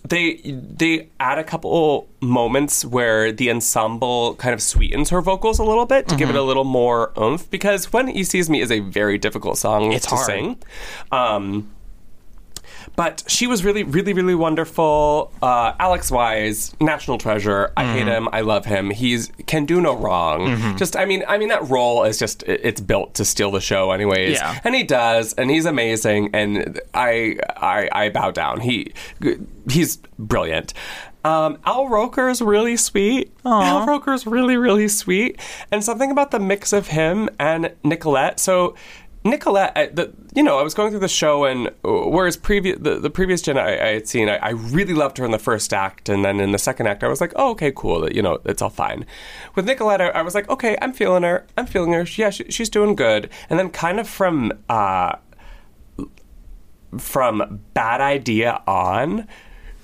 they they add a couple moments where the ensemble kind of sweetens her vocals a little bit to give it a little more oomph because when he sees me is a very difficult song It's to hard. sing. Um, but she was really, really, really wonderful. Uh, Alex Wise, national treasure. I Mm-hmm. hate him. I love him. He's can do no wrong. Just, I mean, I mean that role is just it's built to steal the show, anyways. Yeah. And he does, and he's amazing. And I, I, I bow down. He, he's brilliant. Um, Al Roker is really sweet. Al Roker is really, really sweet. And something about the mix of him and Nicolette. So Nicolette, I, the, you know, I was going through the show, and uh, whereas previous the, the previous Jenna I, I had seen, I, I really loved her in the first act, and then in the second act, I was like, oh, okay, cool, you know, it's all fine. With Nicolette, I, I was like, okay, I'm feeling her, I'm feeling her. Yeah, she, she's doing good. And then kind of from uh, from bad idea on,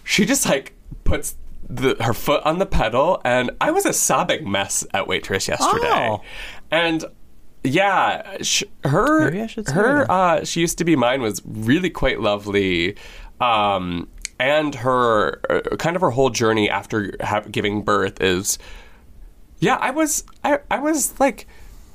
she just like puts the, her foot on the pedal, and I was a sobbing mess at waitress yesterday, Oh. and yeah, sh- her Maybe I should see her uh, she used to be mine was really quite lovely. Um, and her uh, kind of her whole journey after ha- giving birth is yeah, I was I, I was like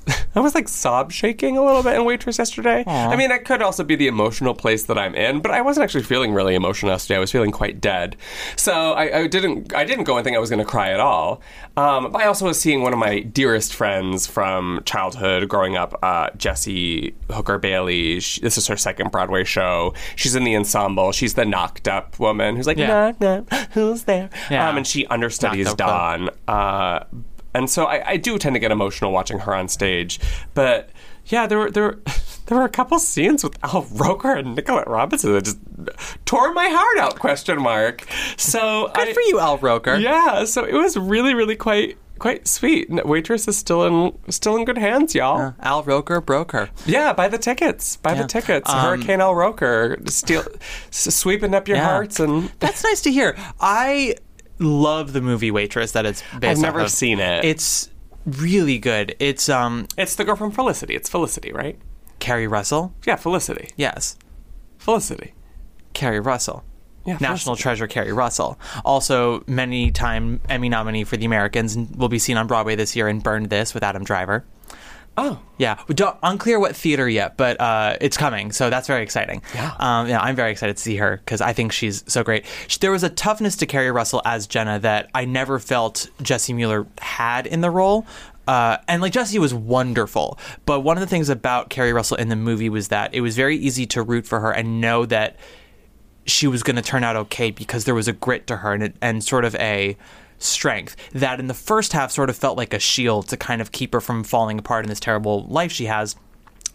I was like sob shaking a little bit in waitress yesterday. I mean, it could also be the emotional place that I'm in, but I wasn't actually feeling really emotional yesterday. I was feeling quite dead, so I, I didn't I didn't go and think I was going to cry at all. Um, but I also was seeing one of my dearest friends from childhood, growing up, uh, Jessie Hooker Bailey. She, this is her second Broadway show. She's in the ensemble. She's the knocked up woman who's like, Yeah. knock knock, who's there? Yeah. Um, and she understudies Knocked Dawn. Uh, and so I, I do tend to get emotional watching her on stage. But yeah, there were there were, there were a couple scenes with Al Roker and Nicolette Robinson that just tore my heart out. Question mark. So Good I, for you, Al Roker. Yeah, so it was really really quite quite sweet. Waitress is still in still in good hands, y'all. Uh, Al Roker broke her. Yeah, buy the tickets. Buy Yeah. the tickets. Um, Hurricane Al Roker, steal, sweeping up your Yeah. hearts, and That's nice to hear. I love the movie Waitress that it's based I've never of. seen it. It's really good. It's um it's the girl from Felicity. It's Felicity, right? Keri Russell. Yeah, Felicity. Yes, Felicity. Keri Russell. Yeah, National treasure Keri Russell. Also, many time Emmy nominee for The Americans and will be seen on Broadway this year in Burn This with Adam Driver. Oh. Yeah, we don't, unclear what theater yet, but uh, it's coming, so that's very exciting. Yeah. um, yeah, I'm very excited to see her because I think she's so great. She, there was a toughness to Keri Russell as Jenna that I never felt Jessie Mueller had in the role. Uh, and like Jessie was wonderful, but one of the things about Keri Russell in the movie was that it was very easy to root for her and know that she was going to turn out okay because there was a grit to her and, it, and sort of a strength that in the first half sort of felt like a shield to kind of keep her from falling apart in this terrible life she has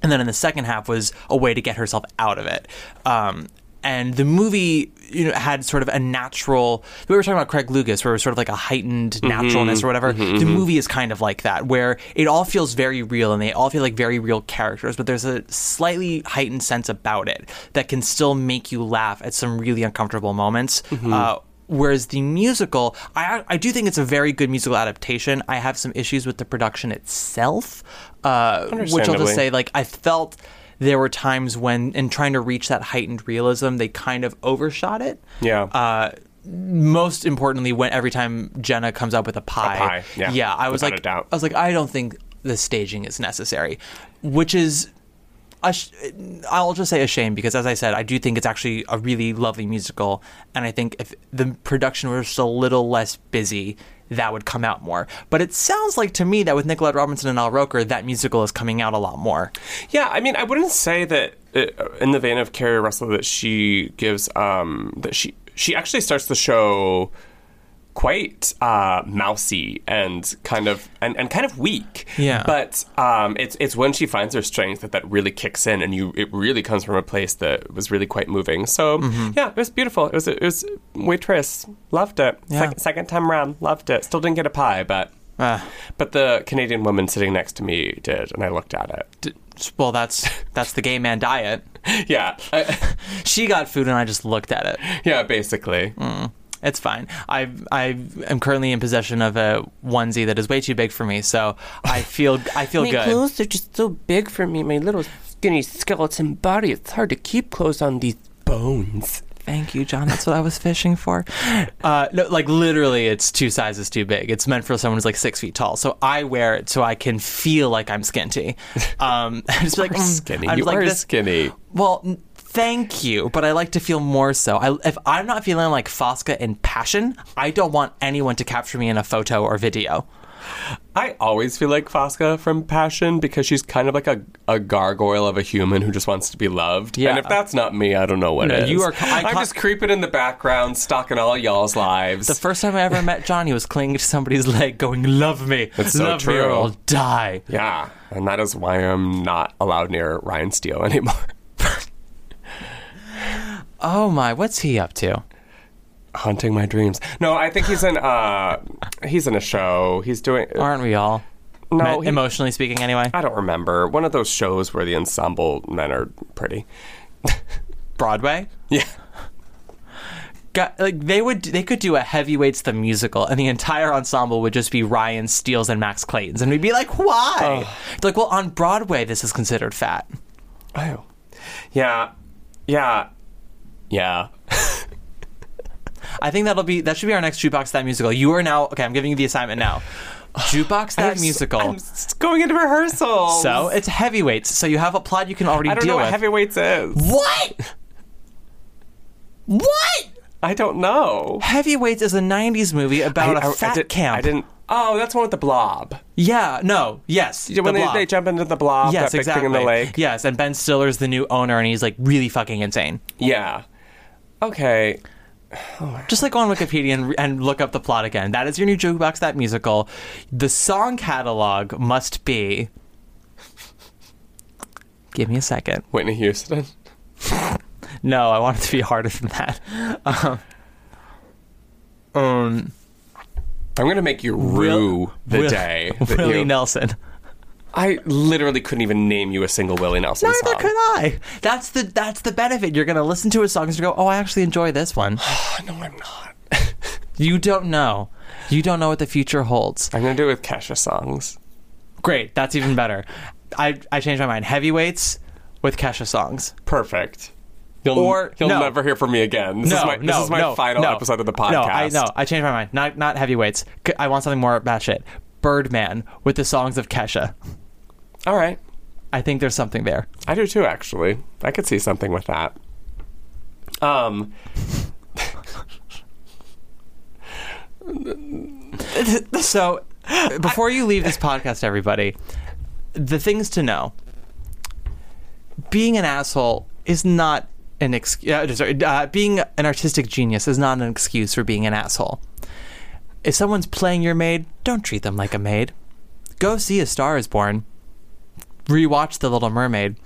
and then in the second half was a way to get herself out of it. Um, and the movie, you know, had sort of a natural. We were talking about Craig Lucas, where it was sort of like a heightened naturalness or whatever. The movie is kind of like that, where it all feels very real and they all feel like very real characters, but there's a slightly heightened sense about it that can still make you laugh at some really uncomfortable moments. Uh, Whereas the musical, I I do think it's a very good musical adaptation. I have some issues with the production itself, uh, which I'll just say like I felt there were times when in trying to reach that heightened realism, they kind of overshot it. Yeah. Uh, most importantly, when every time Jenna comes up with a pie, pie, yeah, I was without like, a. I was like, I don't think the staging is necessary, which is. I'll just say a shame because, as I said, I do think it's actually a really lovely musical, and I think if the production was just a little less busy, that would come out more. But it sounds like to me that with Nicolette Robinson and Al Roker, that musical is coming out a lot more. Yeah, I mean, I wouldn't say that uh, in the vein of Keri Russell that she gives um, that she she actually starts the show quite uh, mousy and kind of and, and kind of weak. Yeah. But um, it's it's when she finds her strength that that really kicks in, and you it really comes from a place that was really quite moving. So Mm-hmm. yeah, it was beautiful. It was it was waitress loved it. Yeah. Second, second time around, loved it. Still didn't get a pie, but. Ah. But the Canadian woman sitting next to me did, and I looked at it. D- Well, that's that's the gay man diet. Yeah, I- She got food and I just looked at it. yeah, basically. It's fine. I I am currently in possession of a onesie that is way too big for me, so I feel I feel my good. clothes are just so big for me. My little skinny skeleton body. It's hard to keep clothes on these bones. Thank you, John. That's what I was fishing for. Uh, no, like literally, it's two sizes too big. It's meant for someone who's like six feet tall. So I wear it so I can feel like I'm skinty. Um, just like mm, skinny. I'm you like are this- skinny. Well, thank you, but I like to feel more so. I, if I'm not feeling like Fosca in passion, I don't want anyone to capture me in a photo or video. I always feel like Fosca from Passion because she's kind of like a, a gargoyle of a human who just wants to be loved. Yeah. And if that's not me, I don't know what No, is. you are- I I'm just creeping in the background, stalking all y'all's lives. The first time I ever met Johnny was clinging to somebody's leg, going, "Love me, That's so love me, or. I'll die." yeah, and that is why I'm not allowed near Ryan Steele anymore. Oh my, what's he up to? Haunting my dreams. No, I think he's in. uh He's in a show. He's doing. Aren't we all? No, Me- he- emotionally speaking, anyway. I don't remember. One of those shows where the ensemble men are pretty. Broadway. Yeah. Got, like they would, they could do a heavyweights the musical, and the entire ensemble would just be Ryan Steele's and Max Clayton's, and we'd be like, "Why?" It's like, well, on Broadway, this is considered fat. Oh. Yeah. Yeah. Yeah. I think that'll be that should be our next jukebox that musical. You are now okay. I'm giving you the assignment now. Jukebox that I'm musical. I'm going into rehearsal. so it's heavyweights. So you have a plot you can already I don't deal know what with. heavyweights is. what? What? I don't know. Heavyweights is a '90s movie about I- a I- I fat did- camp. I didn't. Oh, that's one with the blob. Yeah. No. Yes. when the they, Blob. they jump into the blob, yes, that big exactly. thing in the lake. Yes, and Ben Stiller's the new owner, and he's like really fucking insane. Yeah. Okay. Just like go on Wikipedia and, and look up the plot again. That is your new jukebox. That musical. The song catalog must be. Give me a second. Whitney Houston. No, I want it to be harder than that. Um, um, I'm gonna make you rue the Will- day. Willie you- Nelson. I literally couldn't even name you a single Willie Nelson song. Neither song. could I. That's the that's the benefit. You're gonna listen to his songs and go, "Oh, I actually enjoy this one." no, I'm not. you don't know. You don't know what the future holds. I'm gonna do it with Kesha songs. Great, that's even better. I I changed my mind. Heavyweights with Kesha songs. Perfect. You'll, Or- you'll no. never hear from me again. This no, is my, no, this is my no, final no. episode of the podcast. No, I no, I changed my mind. Not not heavyweights. I want something more batshit. Birdman with the songs of Kesha. All right. I think there's something there. I do too, actually. I could see something with that. Um, So, before you leave this podcast, everybody, the things to know: being an asshole is not an excuse. Uh, sorry, uh, being an artistic genius is not an excuse for being an asshole. If someone's playing your maid, don't treat them like a maid. Go see A Star is Born. Rewatch The Little Mermaid.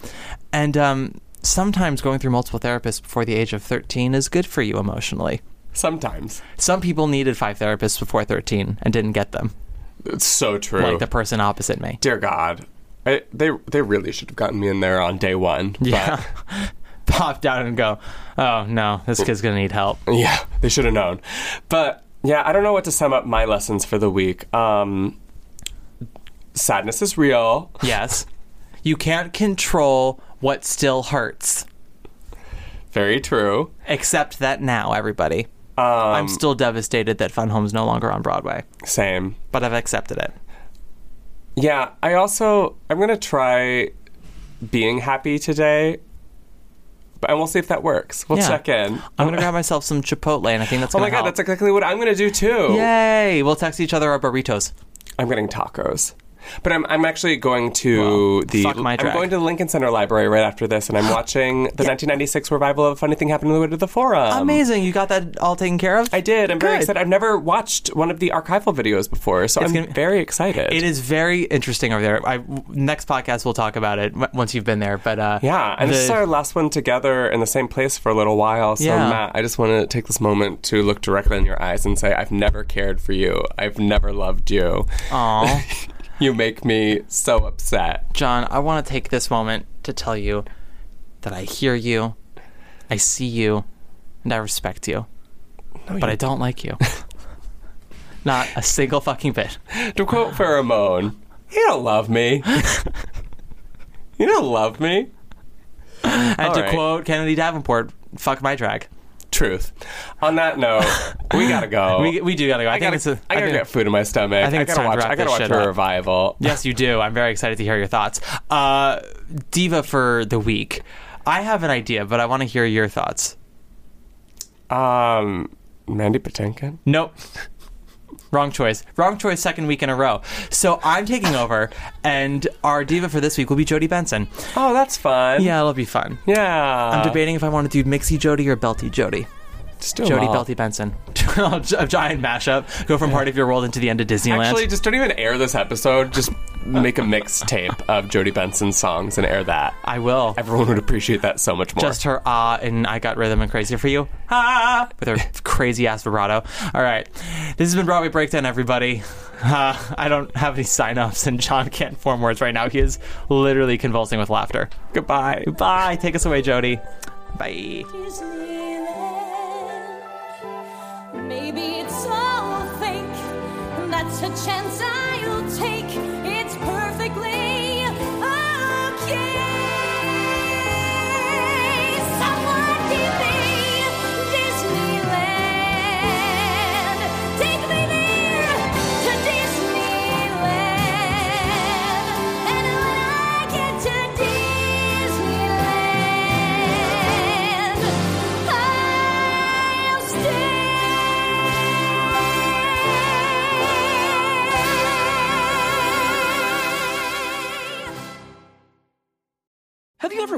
And um, sometimes going through multiple therapists before the age of 13 is good for you emotionally. Sometimes. Some people needed five therapists before 13 and didn't get them. It's so true. Like the person opposite me. Dear God. I, they they really should have gotten me in there on day one. Yeah. Pop down and go, oh no, this kid's going to need help. Yeah, they should have known. But yeah, I don't know what to sum up my lessons for the week. Um, sadness is real. Yes. You can't control what still hurts. Very true. Except that now, everybody. Um, I'm still devastated that Fun Home's no longer on Broadway. Same. But I've accepted it. Yeah, I also I'm gonna try being happy today, and we'll see if that works. We'll Yeah. check in. I'm going to grab myself some Chipotle, and I think that's Oh going my god, help. that's exactly what I'm gonna do too. Yay! We'll text each other our burritos. I'm getting tacos. But I'm, I'm actually going to the my I'm going to the Lincoln Center Library right after this, and I'm watching the 1996 revival of Funny Thing Happened on the Way to the Forum. Amazing. You got that all taken care of? I did. I'm very excited. I've never watched one of the archival videos before, so It's I'm gonna- very excited. It is very interesting over there. I, next podcast, we'll talk about it once you've been there. But uh, Yeah, and this is our last one together in the same place for a little while. So, Yeah. Matt, I just want to take this moment to look directly in your eyes and say, I've never cared for you. I've never loved you. Aw. you make me so upset. John, I want to take this moment to tell you that I hear you, I see you, and I respect you. but I don't like you. Not a single fucking bit. To quote Pheromone, you don't love me. you don't love me. And All to right. quote Kennedy Davenport, fuck my drag. Truth. On that note, we gotta go. We, we do gotta go. I, I think gotta, it's a, I gotta think- get food in my stomach. I think it's gotta time to watch. wrap I gotta watch a revival. Yes, you do. I'm very excited to hear your thoughts. Uh, Diva for the week. I have an idea, but I want to hear your thoughts. Um, Mandy Patinkin. Nope. Wrong choice. Wrong choice second week in a row. So I'm taking over, and our diva for this week will be Jodi Benson. Oh, that's fun. Yeah, it'll be fun. Yeah. I'm debating if I want to do mixy Jodi or Belty Jodi. Just do 'em Jodi all. Belty Benson. a giant mashup. Go from part of your world into the end of Disneyland. Actually, just don't even air this episode. Just make a mixtape of Jodi Benson's songs and air that. I will. Everyone would appreciate that so much more. Just her ah and I got rhythm and crazy for you. Ah, with her crazy ass vibrato. All right. This has been Broadway Breakdown, everybody. Uh, I don't have any sign ups, and John can't form words right now. He is literally convulsing with laughter. Goodbye. Bye. Take us away, Jodi. Bye. Maybe it's all fake. That's a chance I'll take. It's perfectly